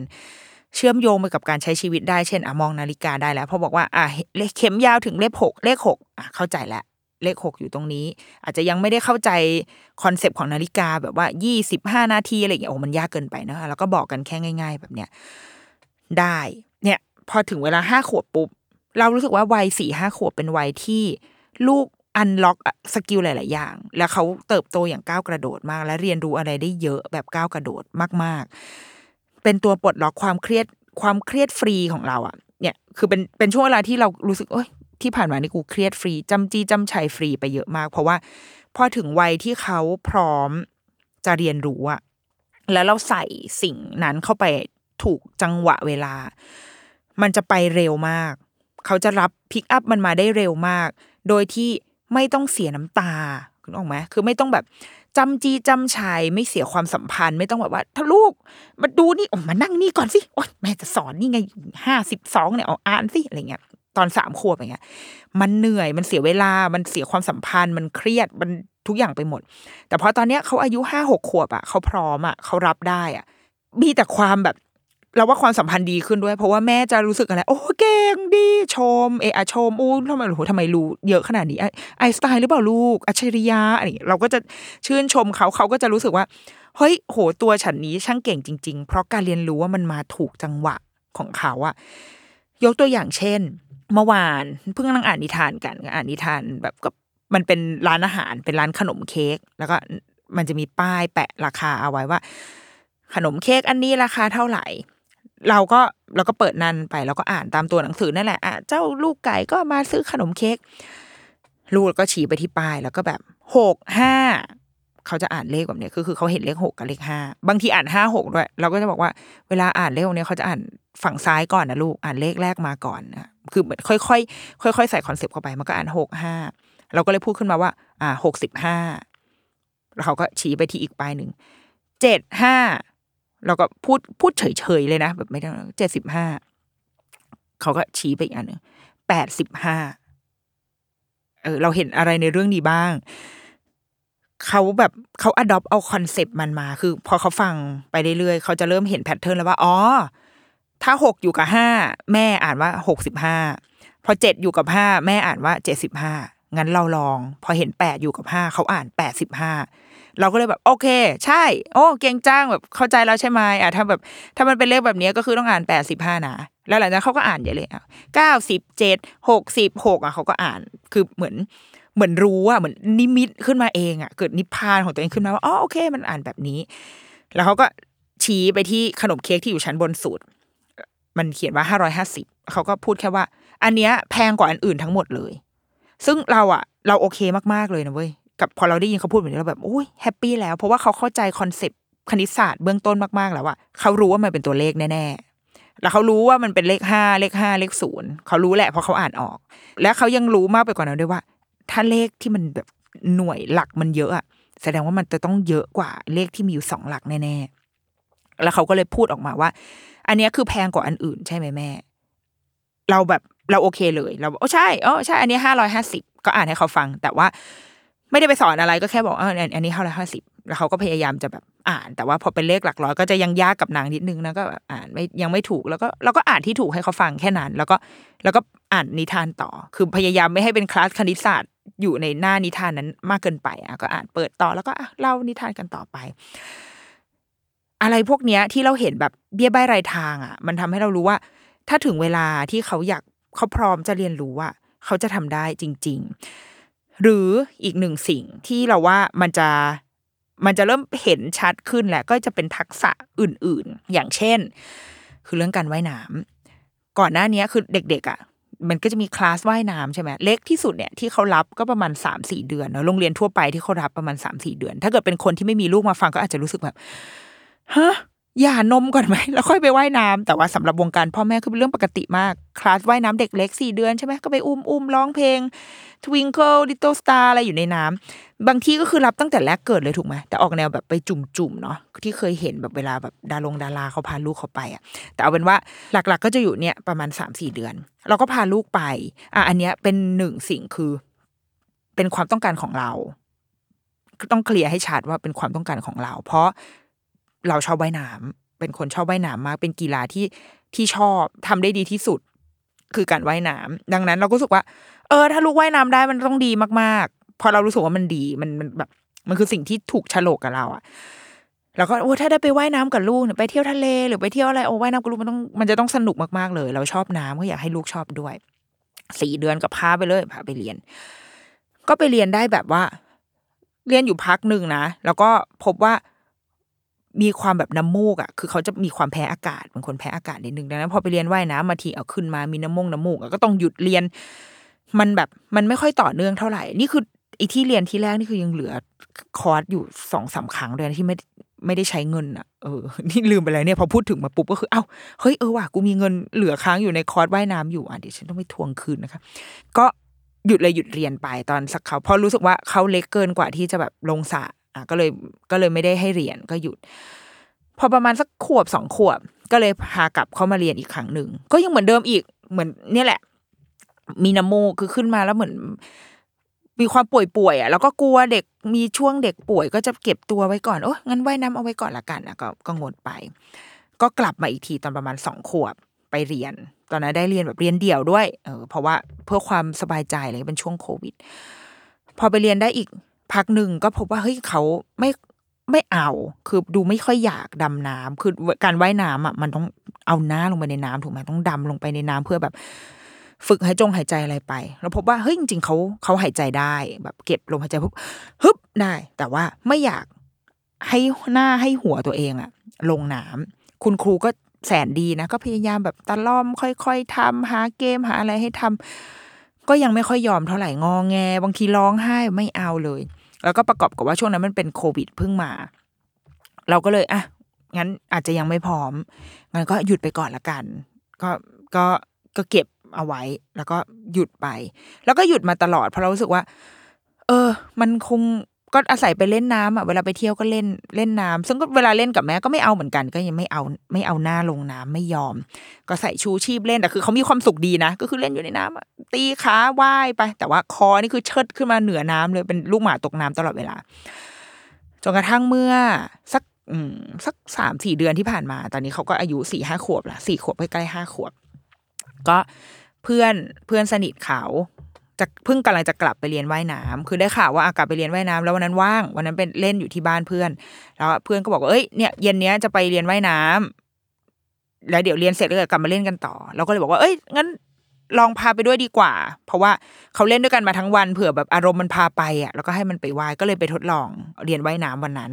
เชื่อมโยงไปกับการใช้ชีวิตได้เช่นอะมองนาฬิกาได้แล้วพอบอกว่าอะเลขเข็มยาวถึงเลขหกเลขหกอะเข้าใจแล้ว เลขหกอยู่ตรงนี้ อาจจะยังไม่ได้เข้าใจ concept ของนาฬิกาแบบว่ายี่สิบห้านาทีอะไรอย่างเงี้ยโอ้มันยากเกินไปนะคะแล้วก็บอกกันแค่ง่าย ๆ แบบเนี้ยได้ เนี่ย พอถึงเวลาห้าขวบปุ๊บ เรารู้สึกว่าวัยสี่ห้าขวบเป็นวัยที่ลูก unlock skill หลาย ๆ อย่าง แล้วเขาเติบโตอย่างก้าวกระโดดมาก และเรียนรู้อะไรได้เยอะแบบก้าวกระโดดมาก ๆ เป็นตัวปลดล็อกความเครียดความเครียดฟรีของเราอะเนี่ย คือเป็นเป็นช่วงเวลาที่เรารู้สึกโอ้ย ที่ผ่านมานี่กูเครียดฟรีจำจีจำชัยฟรีไปเยอะมาก เพราะว่าพอถึงวัยที่เขาพร้อมจะเรียนรู้อะแล้วเราใส่สิ่งนั้นเข้าไปถูกจังหวะเวลา มันจะไปเร็วมาก เขาจะรับพิกอัพมันมาได้เร็วมาก โดยที่ไม่ต้องเสียน้ำตาคุณออกไหมคือไม่ต้องแบบจำจีจำชัยไม่เสียความสัมพันธ์ ไม่ต้องแบบว่า ถ้าลูกมาดูนี่โอ้มานั่งนี่ก่อนสิโอ๊ยแม่จะสอนนี่ไงห้าสิบสองเนี่ยเอาอ่านสิอะไรเงี้ย ตอนสามขวบอย่างเงี้ย มันเหนื่อยมันเสียเวลา มันเสียความสัมพันธ์ มันเครียดมันทุกอย่างไปหมด แต่พอตอนเนี้ยเขาอายุห้าหกขวบอะเขาพร้อมอะเขารับได้อะมีแต่ความแบบเราว่าความสัมพันธ์ดีขึ้นด้วย เพราะว่าแม่จะรู้สึกอะไร โอ้เก่งดี ชม เอะอชมอู้ทำไมโอ้โหทำไมรู้เยอะขนาดนี้ไอสไตล์หรือเปล่าลูก อัจฉริยะอะไรอย่างเงี้ยเราก็จะชื่นชมเขาเขาก็จะรู้สึกว่า เฮ้ยโหตัวฉันนี้ช่างเก่งจริง ๆ เพราะการเรียนรู้ว่ามันมาถูกจังหวะของเขาอะ ยกตัวอย่างเช่น เมื่อวานเพิ่งนั่งอ่านนิทานกันอ่านนิทานแบบกับมันเป็นร้านอาหารเป็นร้านขนมเค้กแล้วก็มันจะมีป้ายแปะราคาเอาไว้ว่า ขนมเค้กอันนี้ราคาเท่าไหร่ เราก็เราก็เปิดนันไปแล้วก็อ่านตามตัวหนังสือนั่นแหละอะเจ้าลูกไก่ก็มาซื้อขนมเค้กลูกก็ชี้ไปที่ป้ายแล้วก็แบบหกห้า เขาจะอ่านเลขแบบเนี้ยคือคือเขาเห็นเลขหกกับเลขห้าบางทีอ่านห้าหกด้วย เราก็จะบอกว่าเวลาอ่านเลขพวกเนี้ยเขาจะอ่านฝั่งซ้ายก่อนนะลูกอ่านเลขแรกมาก่อนนะคือเหมือนค่อยๆค่อยๆใส่คอนเซปต์เข้าไปมันก็อ่านหกห้าเราก็เลยพูดขึ้นมาว่า อ่าหกสิบห้าแล้วเขาก็ชี้ไปที่อีกป้ายหนึ่งเจ็ดห้าเราก็พูดพูดเฉยๆเลยนะ แบบไม่ได้เจ็ดสิบห้าเขาก็ชี้ไปอีกอันหนึ่งแปดสิบห้าเออเราเห็นอะไรในเรื่องนี้บ้าง เขาแบบเขา adopt เอา concept มันมา คือ พอเขาฟังไปเรื่อยๆเขาจะเริ่มเห็น pattern แล้วว่าอ๋อถ้าหกอยู่กับห้าแม่อ่านว่าหกสิบห้าพอเจ็ดอยู่กับห้าแม่อ่านว่าเจ็ดสิบห้างั้นเราลอง พอเห็นแปดอยู่กับห้าเขาอ่านแปดสิบห้าเราก็เลยแบบ โอเค ใช่ โอ้เก่งจังแบบเข้าใจแล้วใช่ไหมอะถ้าแบบ ถ้ามันเป็นเลขแบบนี้ก็คือต้องอ่านแปดสิบห้านะแล้วหลังจากนั้นเขาก็อ่านใหญ่เลยอะเก้าสิบเจ็ดหกสิบหกอะเขาก็อ่านคือเหมือน เหมือนรู้อะเหมือนนิมิตขึ้นมาเองอะเกิดนิพพานของตัวเองขึ้นมาว่าอ๋อโอเค มันอ่านแบบนี้ แล้วเขาก็ชี้ไปที่ขนมเค้กที่อยู่ชั้นบนสุดมันเขียนว่าห้าร้อยห้าสิบเขาก็พูดแค่ว่า อันเนี้ยแพงกว่าอันอื่นทั้งหมดเลย ซึ่งเราอะเราโอเคมากๆเลยนะเว้ยกับพอเราได้ยินเขาพูดแบบนี้เราแบบโอ้ย happy แล้วเพราะว่าเขาเข้าใจ concept คณิตศาสตร์เบื้องต้นมากๆแล้วว่าเขารู้ว่ามันเป็นตัวเลขแน่ๆ แล้วเขารู้ว่ามันเป็นเลขห้าเลขห้าเลขศูนย์เขารู้แหละเพราะเขาอ่านออก และเขายังรู้มากไปกว่านั้นด้วยว่า ถ้าเลขที่มันแบบหน่วยหลักมันเยอะอะแสดงว่ามันจะต้องเยอะกว่าเลขที่มีอยู่สองหลักแน่ๆ แล้วเขาก็เลยพูดออกมาว่า อันนี้คือแพงกว่าอันอื่นใช่ไหมแม่ เราแบบเราโอเคเลย เราโอ้ใช่โอ๋อใช่ อันนี้ห้าร้อยห้าสิบก็อ่านให้เขาฟัง แต่ว่าไม่ได้ไปสอนอะไรก็แค่บอกเอออันอันนี้เท่าไหรห้าสิบแล้วเขาก็พยายามจะแบบอ่าน แต่ว่าพอเป็นเลขหลักร้อยก็จะยังยากกับนางนิดนึงนะก็อ่านไม่ยังไม่ถูกแล้วก็เราก็อ่านที่ถูกให้เขาฟังแค่นั้น แล้วก็แล้วก็อ่านนิทานต่อ คือพยายามไม่ให้เป็นคลาสคณิตศาสตร์ อยู่ในหน้านิทานนั้นมากเกินไปอะก็อ่านเปิดต่อแล้วก็อะเล่านิทานกันต่อไป อะไรพวกเนี้ยที่เราเห็นแบบเบี้ยใบรายทางอะ มันทำให้เรารู้ว่า ถ้าถึงเวลาที่เขาอยากเขาพร้อมจะเรียนรู้ว่าเขาจะทำได้จริง ๆ หรืออีกหนึ่งสิ่งที่เราว่ามันจะมันจะเริ่มเห็นชัดขึ้นแหละ ก็จะเป็นทักษะอื่น ๆ อย่างเช่น คือเรื่องการว่ายน้ำก่อนหน้านี้คือเด็ก ๆ อะ มันก็จะมีคลาสว่ายน้ำใช่ไหมเล็กที่สุดเนี่ยที่เขารับก็ประมาณสามสี่เดือนเนอะโรงเรียนทั่วไปที่เขารับประมาณสามสี่เดือน ถ้าเกิดเป็นคนที่ไม่มีลูกมาฟังก็อาจจะรู้สึกแบบฮะ หย่านมก่อนไหมแล้วค่อยไปว่ายน้ำแต่ว่าสำหรับวงการพ่อแม่คือเป็นเรื่องปกติมากคลาสว่ายน้ำเด็กเล็กสี่เดือนใช่ไหมก็ไปอุ้มอุ้มร้องเพลง Twinkle Little Star อะไรอยู่ในน้ำบางที่ก็คือรับตั้งแต่แรกเกิดเลยถูกไหมแต่ออกแนวแบบไปจุ่มๆเนาะที่เคยเห็นแบบเวลาแบบดารงดาราเขาพาลูกเขาไปอะแต่เอาเป็นว่าหลัก ๆ ก็จะอยู่เนี่ยประมาณสามสี่เดือน เราก็พาลูกไปอะอันเนี้ยเป็นหนึ่งสิ่งคือ เป็นความต้องการของเราต้องเคลียร์ให้ชัดว่าเป็นความต้องการของเรา เพราะ เราชอบว่ายน้ำเป็นคนชอบว่ายน้ำมาก เป็นกีฬาที่ที่ชอบทำได้ดีที่สุด คือการว่ายน้ำดังนั้นเราก็รู้สึกว่า เออ ถ้าลูกว่ายน้ำได้มันต้องดีมากๆ พอเรารู้สึกว่ามันดีมันมันแบบ มันคือสิ่งที่ถูกฉลกกับเราอะแล้วก็โอ้ถ้าได้ไปว่ายน้ำกับลูกเนี่ยไปเที่ยวทะเลหรือไปเที่ยวอะไรโอ้ว่ายน้ำกับลูกมันต้องมันจะต้องสนุกมากๆเลย เราชอบน้ำก็อยากให้ลูกชอบด้วยสี่เดือนก็พาไปเลยพาไปเรียน ก็ไปเรียนได้แบบว่า เรียนอยู่พักหนึ่งนะแล้วก็พบว่า มีความแบบน้ำมูกอะ คือเขาจะมีความแพ้อากาศเป็นคนแพ้อากาศนิดนึงดังนั้นพอไปเรียนว่ายน้ำมาทีเอาขึ้นมามีน้ำมูกน้ำมูกอะก็ต้องหยุดเรียน มันแบบมันไม่ค่อยต่อเนื่องเท่าไหร่ นี่คืออีที่เรียนที่แรกนี่คือยังเหลือคอร์สอยู่สองสามครั้งเลยนที่ไม่ไม่ได้ใช้เงินอะเออนี่ลืมไปเลยเนี่ยพอพูดถึงมาปุ๊บก็คือเอ้าเฮ้ยเออว่ะกูมีเงินเหลือค้างอยู่ในคอร์สว่ายน้ำอยู่อะเดี๋ยวฉันต้องไปทวงคืนนะคะ ก็หยุดเลยหยุดเรียนไปตอนสักเขาพราะรู้สึกว่าเขาเล็กเกินกว่าที่จะแบบลงสระ อะก็เลยก็เลยไม่ได้ให้เรียนก็หยุด พอประมาณสักขวบสองขวบ ก็เลยพากลับเข้ามาเรียนอีกครั้งหนึ่งก็ยังเหมือนเดิมอีกเหมือนเนี่ยแหละ มีน้ำมูกคือขึ้นมาแล้วเหมือนมีความป่วยป่วยอะแล้วก็กลัวเด็กมีช่วงเด็กป่วย ก็จะเก็บตัวไว้ก่อนโอ้งั้นว่ายน้ำเอาไว้ก่อนละกันอะก็ก็งดไป ก็กลับมาอีกทีตอนประมาณสองขวบไปเรียน ตอนนั้นได้เรียนแบบเรียนเดี่ยวด้วยเออเพราะว่าเพื่อความสบายใจอะไรเป็นช่วงโควิด พอไปเรียนได้อีก พักหนึ่งก็พบว่าเฮ้ยเขาไม่ไม่เอา คือดูไม่ค่อยอยากดำน้ำคือการว่ายน้ำอะมันต้องเอาหน้าลงไปในน้ำถูกไหมต้องดำลงไปในน้ำเพื่อแบบ ฝึกหายจงหายใจอะไรไป เราพบว่าเฮ้ยจริงๆเขาเขาหายใจได้แบบเก็บลมหายใจปุ๊บฮึบได้ แต่ว่าไม่อยากให้หน้าให้หัวตัวเองอะลงน้ำคุณครูก็แสนดีนะ ก็พยายามแบบตะล่อมค่อย ๆทำหาเกมหาอะไรให้ทำก็ยังไม่ค่อยยอมเท่าไหร่งองแง บางทีร้องไห้ไม่เอาเลย แล้วก็ประกอบกับว่าช่วงนั้นมันเป็นโควิดเพิ่งมา เราก็เลยอะงั้นอาจจะยังไม่พร้อมงั้นก็หยุดไปก่อนละกัน ก็ก็ก็เก็บเอาไว้ แล้วก็หยุดไป แล้วก็หยุดมาตลอดเพราะเรารู้สึกว่า เออ มันคง ก็อาศัยไปเล่นน้ำอะเวลาไปเที่ยวก็เล่นเล่นน้ำซึ่งก็เวลาเล่นกับแม่ก็ไม่เอาเหมือนกันก็ยังไม่เอาไม่เอาหน้าลงน้ำไม่ยอม ก็ใส่ชูชีพเล่นแต่คือเขามีความสุขดีนะ ก็คือเล่นอยู่ในน้ำอะตีขาว่ายไป แต่ว่าคอนี่คือเชิดขึ้นมาเหนือน้ำเลยเป็นลูกหมาตกน้ำตลอดเวลาจนกระทั่งเมื่อสักสักสามสี่เดือนที่ผ่านมา ตอนนี้เขาก็อายุสี่ห้าขวบละสี่ขวบใกล้ห้าขวบ ก็เพื่อนเพื่อนสนิทเขา จะเพิ่งกำลังจะกลับไปเรียนว่ายน้ำคือได้ข่าวว่าอากลับไปเรียนว่ายน้ำแล้ววันนั้นว่าง วันนั้นเป็นเล่นอยู่ที่บ้านเพื่อน แล้วเพื่อนก็บอกว่าเอ้ยเนี่ยเย็นเนี้ยจะไปเรียนว่ายน้ำแล้วเดี๋ยวเรียนเสร็จแล้วเดี๋ยวกลับมาเล่นกันต่อ เราก็เลยบอกว่า เอ้ยงั้นลองพาไปด้วยดีกว่า เพราะว่าเขาเล่นด้วยกันมาทั้งวันเผื่อแบบอารมณ์มันพาไปอะ แล้วก็ให้มันไปว่ายก็เลยไปทดลองเรียนว่ายน้ำวันนั้น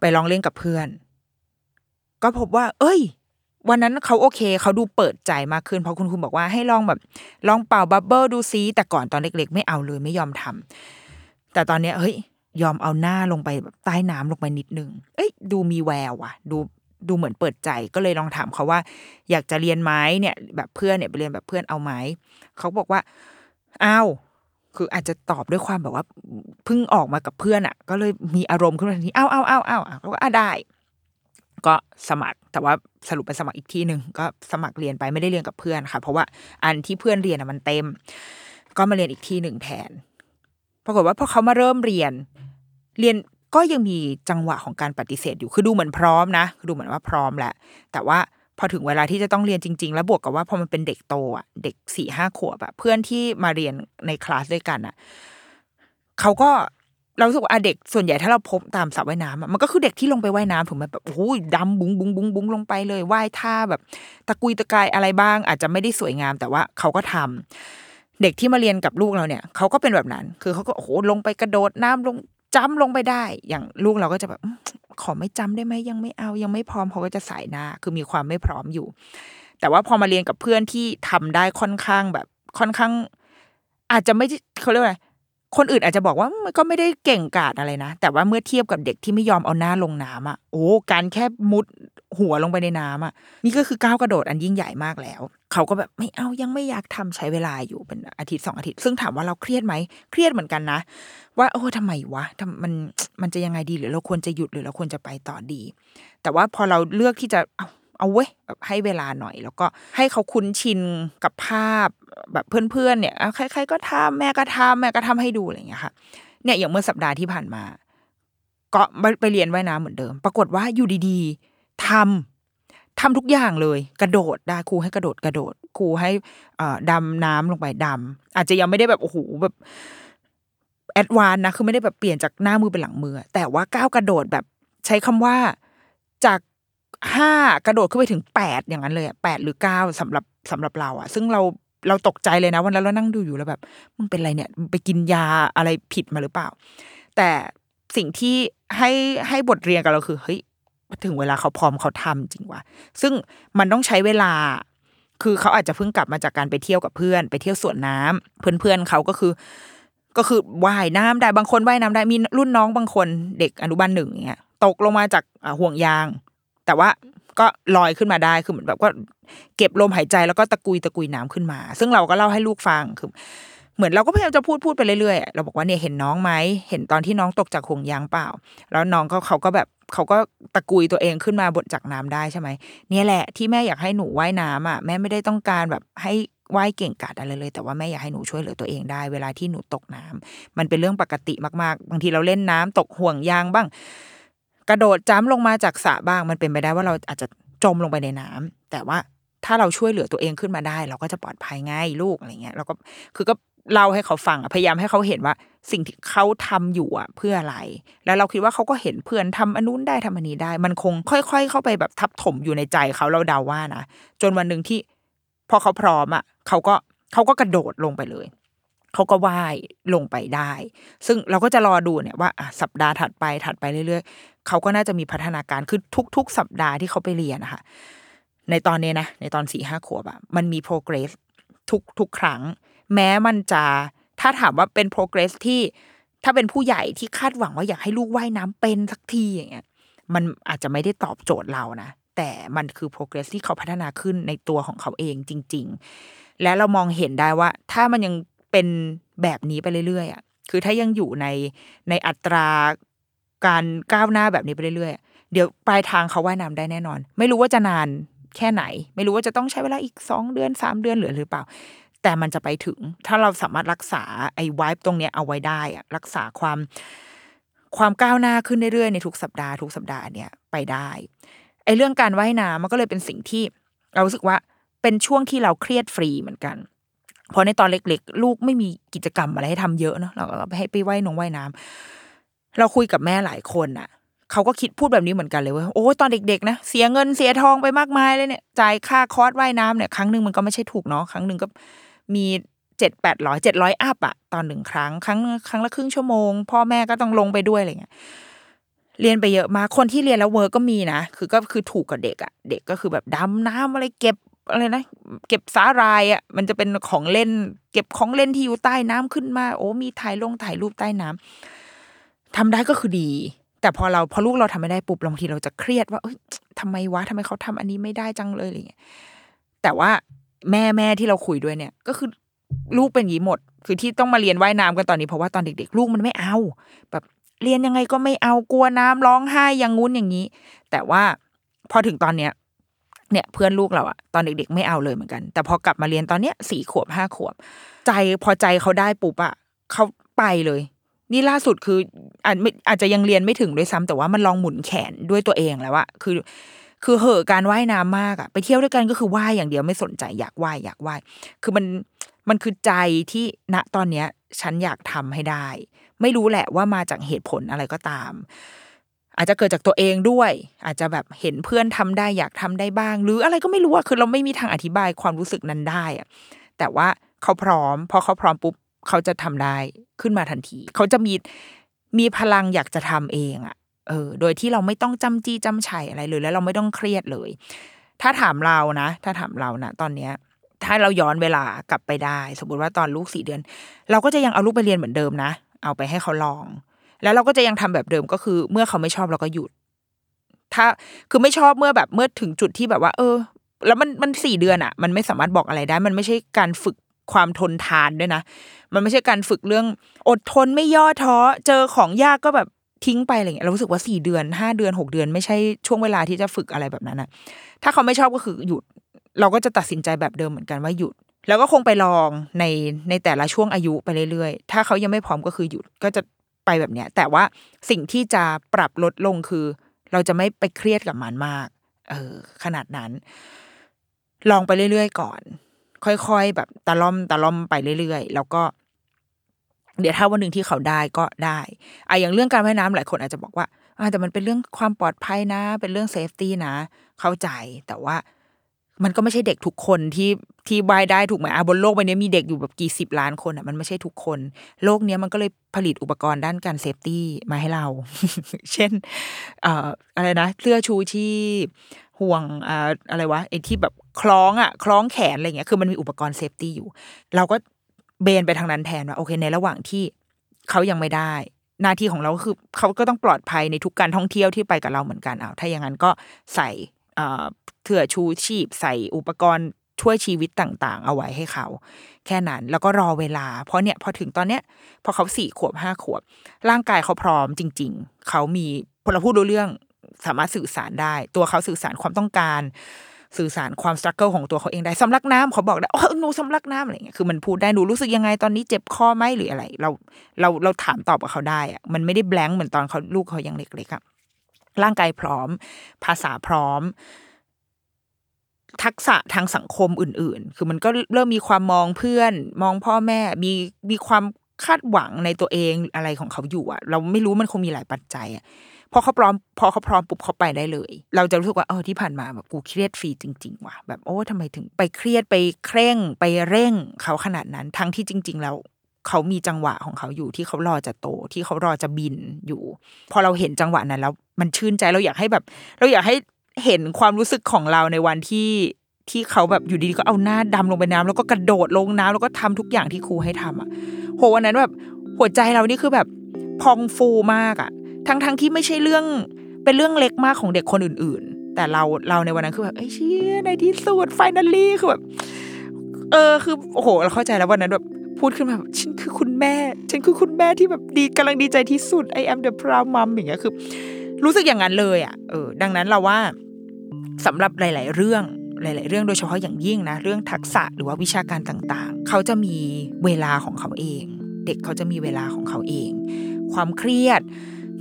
ไปลองเล่นกับเพื่อน ก็พบว่า เอ้ย วันนั้นเขาโอเคเขาดูเปิดใจมากขึ้นเพราะคุณครูบอกว่าให้ลองแบบลองเป่าบับเบิลดูซิแต่ก่อนตอนเล็ก ๆ ไม่เอาเลยไม่ยอมทำแต่ตอนเนี้ยเฮ้ย ยอมเอาหน้าลงไปแบบใต้น้ำลงไปนิดนึง เอ้ย ดูมีแววว่ะ ดูดูเหมือนเปิดใจก็เลยลองถามเขาว่า อยากจะเรียนไหมเนี่ย แบบเพื่อนเนี่ยไปเรียนแบบเพื่อนเอาไหมเขาบอกว่าอ้าวคืออาจจะตอบด้วยความแบบว่าเพิ่งออกมากับเพื่อนอะ ก็เลยมีอารมณ์ขึ้นมาทันทีอ้าวอ้าวอ้าวอ้าวอะเขาก็อะได้ ก็สมัคร แต่ว่าสรุปไปสมัครอีกที่หนึ่งก็สมัครเรียนไปไม่ได้เรียนกับเพื่อนค่ะ เพราะว่าอันที่เพื่อนเรียนมันเต็ม ก็มาเรียนอีกที่หนึ่งแทน ปรากฏว่าพอเขามาเริ่มเรียน เรียนก็ยังมีจังหวะของการปฏิเสธอยู่ คือดูเหมือนพร้อมนะ คือดูเหมือนว่าพร้อมแหละ แต่ว่าพอถึงเวลาที่จะต้องเรียนจริง ๆ แล้วบวกกับว่าพอมันเป็นเด็กโตอะ เด็กสี่ห้าขวบอะเพื่อนที่มาเรียนในคลาสด้วยกันอะ เขาก็ เราสึกว่าเด็กส่วนใหญ่ถ้าเราพบตามสระว่ายน้ำมันก็คือเด็กที่ลงไปว่ายน้ำถูกไหมแบบโอ้ยดำบุ้งบุ้งบุ้งบุ้งลงไปเลยว่ายท่าแบบตะกุยตะกายอะไรบ้าง อาจจะไม่ได้สวยงาม แต่ว่าเขาก็ทำเด็กที่มาเรียนกับลูกเราเนี่ยเขาก็เป็นแบบนั้น คือเขาก็โอ้โหลงไปกระโดดน้ำลงจ้ำลงไปได้ อย่างลูกเราก็จะแบบขอไม่จำได้ไหมยังไม่เอายังไม่พร้อมเขาก็จะสายหน้า คือมีความไม่พร้อมอยู่ แต่ว่าพอมาเรียนกับเพื่อนที่ทำได้ค่อนข้างแบบค่อนข้าง อาจจะไม่ใช่เขาเรียกว่า คนอื่นอาจจะบอกว่ามันก็ไม่ได้เก่งกาจอะไรนะ แต่ว่าเมื่อเทียบกับเด็กที่ไม่ยอมเอาหน้าลงน้ำอะโอ้การแค่มุดหัวลงไปในน้ำอะนี่ก็คือก้าวกระโดดอันยิ่งใหญ่มากแล้ว เขาก็แบบไม่เอายังไม่อยากทำใช้เวลาอยู่เป็นอาทิตย์สองอาทิตย์ ซึ่งถามว่าเราเครียดไหมเครียดเหมือนกันนะ ว่าโอ้ทำไมวะทำมันมันจะยังไงดีหรือเราควรจะหยุดหรือเราควรจะไปต่อดี แต่ว่าพอเราเลือกที่จะเอา เอาเว้ยแบบให้เวลาหน่อย แล้วก็ให้เขาคุ้นชินกับภาพแบบเพื่อนๆเนี่ยใครๆก็ทำแม่ก็ทำแม่ก็ทำให้ดูอะไรอย่างเงี้ยค่ะ เนี่ยอย่างเมื่อสัปดาห์ที่ผ่านมา ก็ไปเรียนว่ายน้ำเหมือนเดิม ปรากฏว่าอยู่ดีๆทำทำทุกอย่างเลย กระโดดได้ครูให้กระโดดกระโดดครูให้อ่อดำน้ำลงไปดำอาจจะยังไม่ได้แบบโอ้โหแบบแอดวานนะคือไม่ได้แบบเปลี่ยนจากหน้ามือเป็นหลังมือ แต่ว่าก้าวกระโดดแบบใช้คำว่าจาก ห้ากระโดดขึ้นไปถึงแปดอย่างนั้นเลยแปดหรือเก้าสำหรับสำหรับเราอะซึ่งเราเราตกใจเลยนะวันนั้นเรานั่งดูอยู่แล้วแบบมึงเป็นไรเนี่ยไปกินยาอะไรผิดมาหรือเปล่า แต่สิ่งที่ให้ให้บทเรียนกับเราคือเฮ้ยถึงเวลาเขาพร้อมเขาทำจริงว่ะซึ่งมันต้องใช้เวลา คือเขาอาจจะเพิ่งกลับมาจากการไปเที่ยวกับเพื่อน ไปเที่ยวสวนน้ำเพื่อนเพื่อนๆเขาก็คือ ก็คือว่ายน้ำได้บางคนว่ายน้ำได้มีรุ่นน้องบางคนเด็กอนุบาลหนึ่งอย่างเงี้ยตกลงมาจากห่วงยาง แต่ว่าก็ลอยขึ้นมาได้คือเหมือนแบบก็เก็บลมหายใจแล้วก็ตะกุยตะกุยน้ำขึ้นมา ซึ่งเราก็เล่าให้ลูกฟังคือเหมือนเราก็พยายามจะพูดพูดไปเรื่อยๆอะเราบอกว่าเนี่ยเห็นน้องไหมเห็นตอนที่น้องตกจากห่วงยางเปล่า แล้วน้องก็เขาก็แบบเขาก็ตะกุยตัวเองขึ้นมาบนจากน้ำได้ใช่ไหมเนี่ยแหละที่แม่อยากให้หนูว่ายน้ำอะแม่ไม่ได้ต้องการแบบให้ว่ายเก่งกาจอะไรเลย แต่ว่าแม่อยากให้หนูช่วยเหลือตัวเองได้ เวลาที่หนูตกน้ำมันเป็นเรื่องปกติมากๆ บางทีเราเล่นน้ำตกห่วงยางบ้าง กระโดดจ้ำลงมาจากสระบ้าง มันเป็นไปได้ว่าเราอาจจะจมลงไปในน้ำแต่ว่าถ้าเราช่วยเหลือตัวเองขึ้นมาได้ เราก็จะปลอดภัยง่ายลูกอะไรเงี้ยเราก็คือก็เล่าให้เขาฟังพยายามให้เขาเห็นว่าสิ่งที่เขาทำอยู่อะเพื่ออะไร แล้วเราคิดว่าเขาก็เห็นเพื่อนทำอนนู้นได้ทำอันนี้ได้ มันคงค่อย ๆ เข้าไปแบบทับถมอยู่ในใจเขาเราเดาว่านะจนวันหนึ่งที่พอเขาพร้อมอะเขาก็เขาก็กระโดดลงไปเลยเขาก็ว่ายลงไปได้ ซึ่งเราก็จะรอดูเนี่ยว่าสัปดาห์ถัดไปถัดไปเรื่อยๆ เขาก็น่าจะมีพัฒนาการคือทุก ๆ สัปดาห์ที่เขาไปเรียนนะคะในตอนนี้นะ ในตอนสี่ห้าขวบอะมันมี progress ทุกทุกครั้ง แม้มันจะถ้าถามว่าเป็น progress ที่ถ้าเป็นผู้ใหญ่ที่คาดหวังว่าอยากให้ลูกว่ายน้ำเป็นสักทีอย่างเงี้ยมันอาจจะไม่ได้ตอบโจทย์เรานะแต่มันคือ progress ที่เขาพัฒนาขึ้นในตัวของเขาเองจริง ๆ และเรามองเห็นได้ว่า ถ้ามันยังเป็นแบบนี้ไปเรื่อยๆอะคือถ้ายังอยู่ในในอัตรา การก้าวหน้าแบบนี้ไปเรื่อยๆ เดี๋ยวปลายทางเขาว่ายน้ำได้แน่นอน ไม่รู้ว่าจะนานแค่ไหน ไม่รู้ว่าจะต้องใช้เวลาอีกสองเดือนสามเดือนหรือหรือเปล่า แต่มันจะไปถึง ถ้าเราสามารถรักษาไอ้วายตรงเนี้ยเอาไว้ได้อะรักษาความความก้าวหน้าขึ้นเรื่อยๆในทุกสัปดาห์ทุกสัปดาห์เนี่ยไปได้ไอ้เรื่องการว่ายน้ำมันก็เลยเป็นสิ่งที่เรารู้สึกว่าเป็นช่วงที่เราเครียดฟรีเหมือนกันเพราะในตอนเล็ก ๆ ลูกไม่มีกิจกรรมอะไรให้ทำเยอะเนาะเราก็ให้ไปว่ายนงว่ายน้ำ เราคุยกับแม่หลายคนอะเขาก็คิดพูดแบบนี้เหมือนกันเลยว่าโอ้ตอนเด็กๆนะเสียเงินเสียทองไปมากมายเลยเนี่ยจ่ายค่าคอร์สว่ายน้ำเนี่ยครั้งหนึ่งมันก็ไม่ใช่ถูกเนาะครั้งหนึ่งก็มีเจ็ดแปดร้อยเจ็ดร้อย up อะตอนหนึ่งครั้งครั้งครั้งละครึ่งชั่วโมง พ่อแม่ก็ต้องลงไปด้วยอะไรเงี้ยเรียนไปเยอะมากคนที่เรียนแล้ว work ก็มีนะคือก็คือถูกกับเด็กอะเด็กก็คือแบบดำน้ำอะไรเก็บอะไรนะเก็บสาหร่ายอะมันจะเป็นของเล่น เก็บของเล่นที่อยู่ใต้น้ำขึ้นมา โอ้มีถ่ายลงถ่ายรูปใต้น้ำ ทำได้ก็คือดี แต่พอเราพอลูกเราทำไม่ได้ปุ๊บบางทีเราจะเครียดว่าเอ้ยทำไมวะทำไมเขาทำอันนี้ไม่ได้จังเลยอะไรเงี้ยแต่ว่าแม่แม่ที่เราคุยด้วยเนี่ย ก็คือลูกเป็นอย่างนี้หมด คือที่ต้องมาเรียนว่ายน้ำกันตอนนี้เพราะว่าตอนเด็ก ๆ ลูกมันไม่เอา แบบเรียนยังไงก็ไม่เอากลัวน้ำร้องไห้อย่างงู้นอย่างนี้ แต่ว่าพอถึงตอนเนี้ยเนี่ยเพื่อนลูกเราอะตอนเด็ก ๆ ไม่เอาเลยเหมือนกัน แต่พอกลับมาเรียนตอนเนี้ยสี่ขวบห้าขวบ ใจพอใจเขาได้ปุ๊บอะเขาไปเลย นี่ล่าสุดคืออาจอาจจะยังเรียนไม่ถึงด้วยซ้ำแต่ว่ามันลองหมุนแขนด้วยตัวเองแล้วอะคือ คือเหอะการว่ายน้ำมากอะไปเที่ยวด้วยกันก็คือว่ายอย่างเดียวไม่สนใจอยากว่ายอยากว่ายคือมันมันคือใจที่ณตอนเนี้ย ฉันอยากทำให้ได้ ไม่รู้แหละว่ามาจากเหตุผลอะไรก็ตาม อาจจะเกิดจากตัวเองด้วย อาจจะแบบเห็นเพื่อนทำได้อยากทำได้บ้าง หรืออะไรก็ไม่รู้อะคือเราไม่มีทางอธิบายความรู้สึกนั้นได้อะแต่ว่าเขาพร้อมพอเขาพร้อมปุ๊บ เขาจะทำได้ขึ้นมาทันที เขาจะมีมีพลังอยากจะทำเองอะเออ โดยที่เราไม่ต้องจำจี้จำชัยอะไรเลย แล้วเราไม่ต้องเครียดเลย ถ้าถามเรานะ ถ้าถามเรานะตอนเนี้ย ถ้าเราย้อนเวลากลับไปได้ สมมติว่าตอนลูกสี่เดือน เราก็จะยังเอาลูกไปเรียนเหมือนเดิมนะ เอาไปให้เขาลอง แล้วเราก็จะยังทำแบบเดิมก็คือ เมื่อเขาไม่ชอบเราก็หยุด ถ้าคือไม่ชอบเมื่อแบบเมื่อถึงจุดที่แบบว่า เออ แล้วมันมันสี่เดือนอะ มันไม่สามารถบอกอะไรได้ มันไม่ใช่การฝึก ความทนทานด้วยนะ มันไม่ใช่การฝึกเรื่อง อดทนไม่ย่อท้อเจอของยากก็แบบทิ้งไปอะไรเงี้ยเรารู้สึกว่าสี่เดือนห้าเดือนหกเดือน ไม่ใช่ช่วงเวลาที่จะฝึกอะไรแบบนั้นอะถ้าเขาไม่ชอบก็คือหยุด เราก็จะตัดสินใจแบบเดิมเหมือนกันว่าหยุด แล้วก็คงไปลองในในแต่ละช่วงอายุไปเรื่อยๆ ถ้าเขายังไม่พร้อมก็คือหยุดก็จะไปแบบเนี้ย แต่ว่าสิ่งที่จะปรับลดลงคือ เราจะไม่ไปเครียดกับมันมาก เออ ขนาดนั้น ลองไปเรื่อยๆก่อน ค่อยๆ แบบตะล่อมตะล่อมไปเรื่อยๆ แล้วก็ เดี๋ยวถ้าวันหนึ่งที่เขาได้ก็ได้อะอย่างเรื่องการว่ายน้ำหลายคนอาจจะบอกว่าอ่าแต่มันเป็นเรื่องความปลอดภัยนะ เป็นเรื่องเซฟตี้นะ เข้าใจแต่ว่า มันก็ไม่ใช่เด็กทุกคนที่ที่ว่ายได้ถูกไหมอะบนโลกใบนี้มีเด็กอยู่แบบกี่สิบล้านคนอะมันไม่ใช่ทุกคน โลกเนี้ยมันก็เลยผลิตอุปกรณ์ด้านการ safety มาให้เรา เช่นเอ่ออะไรนะเสื้อชูชีพห่วงอ่าอะไรวะไอ้ที่แบบคล้องอะ คล้องแขนอะไรเงี้ยคือมันมีอุปกรณ์ safety อยู่ เราก็เบนไปทางนั้นแทนว่าโอเค ในระหว่างที่เขายังไม่ได้หน้าที่ของเราคือเขาก็ต้องปลอดภัยในทุกการท่องเที่ยวที่ไปกับเราเหมือนกันเอาถ้าอย่างนั้นก็ใส่ เสื้อชูชีพใส่อุปกรณ์ช่วยชีวิตต่างๆ เอาไว้ให้เขา แค่นั้นแล้วก็รอเวลา เพราะเนี่ยพอถึงตอนเนี้ยพอเขาสี่ขวบห้าขวบ ร่างกายเขาพร้อมจริง ๆ เขามีพลพูดรู้เรื่องสามารถสื่อสารได้ ตัวเขาสื่อสารความต้องการ สื่อสารความสตรัคเกิลของตัวเขาเองได้สำลักน้ำเขาบอกได้โอ้หนูสำลักน้ำอะไรเงี้ยคือมันพูดได้หนูรู้สึกยังไงตอนนี้เจ็บคอไหมหรืออะไร เราเราเราถามตอบกับเขาได้อะมันไม่ได้แบงค์เหมือนตอนเขาลูกเขายังเล็กๆอะ ร่างกายพร้อม ภาษาพร้อม ทักษะทางสังคมอื่น ๆ คือมันก็เริ่มมีความมองเพื่อน มองพ่อแม่มีมีความคาดหวังในตัวเองอะไรของเขาอยู่อะเราไม่รู้มันคงมีหลายปัจจัยอะพอเขาพร้อม พอเขาพร้อมปุ๊บเขาไปได้เลย เราจะรู้สึกว่าเออที่ผ่านมาแบบกูเครียดฟรีจริง ๆ ว่ะแบบโอ้ทำไมถึงไปเครียดไปเคร่งไปเร่งเขาขนาดนั้น ทั้งที่จริง ๆ แล้ว เขามีจังหวะของเขาอยู่ที่เขารอจะโตที่เขารอจะบินอยู่ พอเราเห็นจังหวะนั้นแล้วมันชื่นใจเราอยากให้แบบ เราอยากให้เห็นความรู้สึกของเราในวันที่ที่เขาแบบอยู่ดีๆก็เอาหน้าดำลงไปน้ำแล้วก็กระโดดลงน้ำแล้วก็ทำทุกอย่างที่ครูให้ทำอะโหวันนั้นแบบหัวใจเรานี่คือแบบพองฟูมากอะ ทั้งทั้งที่ไม่ใช่เรื่องเป็นเรื่องเล็กมากของเด็กคนอื่น ๆ แต่เราเราในวันนั้นคือแบบไอ้เชี่ยในที่สุดไฟนัลลี่คือแบบเออคือโอ้โหเราเข้าใจแล้ววันนั้นแบบพูดขึ้นมาแบบฉัน แม่ ฉันคือคุณแม่ที่แบบดีกำลังดีใจที่สุด I am the proud mom อย่างเงี้ยคือ รู้สึกอย่างนั้นเลยอะเออดังนั้นเราว่าสำหรับหลาย ๆ เรื่องหลาย ๆ เรื่องโดยเฉพาะอย่างยิ่งนะ เรื่องทักษะหรือว่าวิชาการต่าง ๆ เขาจะมีเวลาของเขาเอง เด็กเขาจะมีเวลาของเขาเอง ความเครียด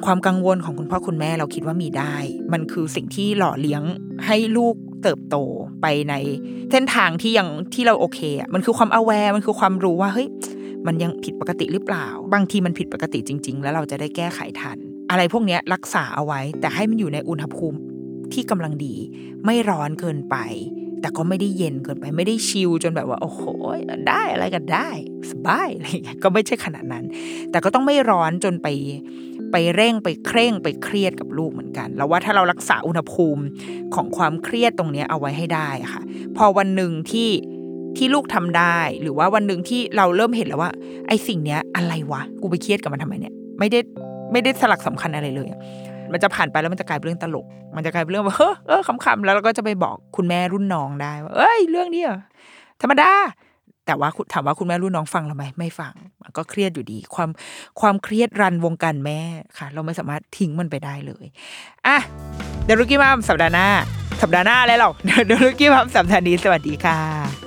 ความกังวลของคุณพ่อคุณแม่เราคิดว่ามีได้ มันคือสิ่งที่หล่อเลี้ยงให้ลูกเติบโตไปในเส้นทางที่ยังที่เราโอเคอะมันคือความ aware มันคือความรู้ว่าเฮ้ย มันยังผิดปกติหรือเปล่า บางทีมันผิดปกติจริง ๆ แล้วเราจะได้แก้ไขทัน อะไรพวกนี้รักษาเอาไว้ แต่ให้มันอยู่ในอุณหภูมิที่กำลังดี ไม่ร้อนเกินไป แต่ก็ไม่ได้เย็นเกินไป ไม่ได้ชิลจนแบบว่า โอ้โหได้อะไรกันได้สบายอะไรเงี้ยก็ไม่ใช่ขนาดนั้น แต่ก็ต้องไม่ร้อนจนไปไปเร่งไปเคร่งไปเครียดกับลูกเหมือนกันแล้วว่าถ้าเรารักษาอุณหภูมิของความเครียดตรงนี้เอาไว้ให้ได้ค่ะ พอวันหนึ่งที่ ที่ลูกทำได้ หรือว่าวันหนึ่งที่เราเริ่มเห็นแล้วว่า ไอ้สิ่งเนี้ยอะไรวะกูไปเครียดกับมันทำไมเนี่ย ไม่ได้ไม่ได้สลักสำคัญอะไรเลยมันจะผ่านไปแล้วมันจะกลายเป็นเรื่องตลก มันจะกลายเป็นเรื่องว่าเฮ้อเออขำๆแล้วเราก็จะไปบอกคุณแม่รุ่นน้องได้ว่าเอ้ยเรื่องนี้เหรอธรรมดาแต่ว่าถามว่าคุณแม่รุ่นน้องฟังเราไหมไม่ฟังมันก็เครียดอยู่ดี ความความเครียดรันวงการแม่ค่ะ เราไม่สามารถทิ้งมันไปได้เลยอะเดรุกี้มามสัปดาห์หน้าสัปดาห์หน้าอะไรหรอกเดรุกี้มามสัปดาห์นี้สวัสดีค่ะ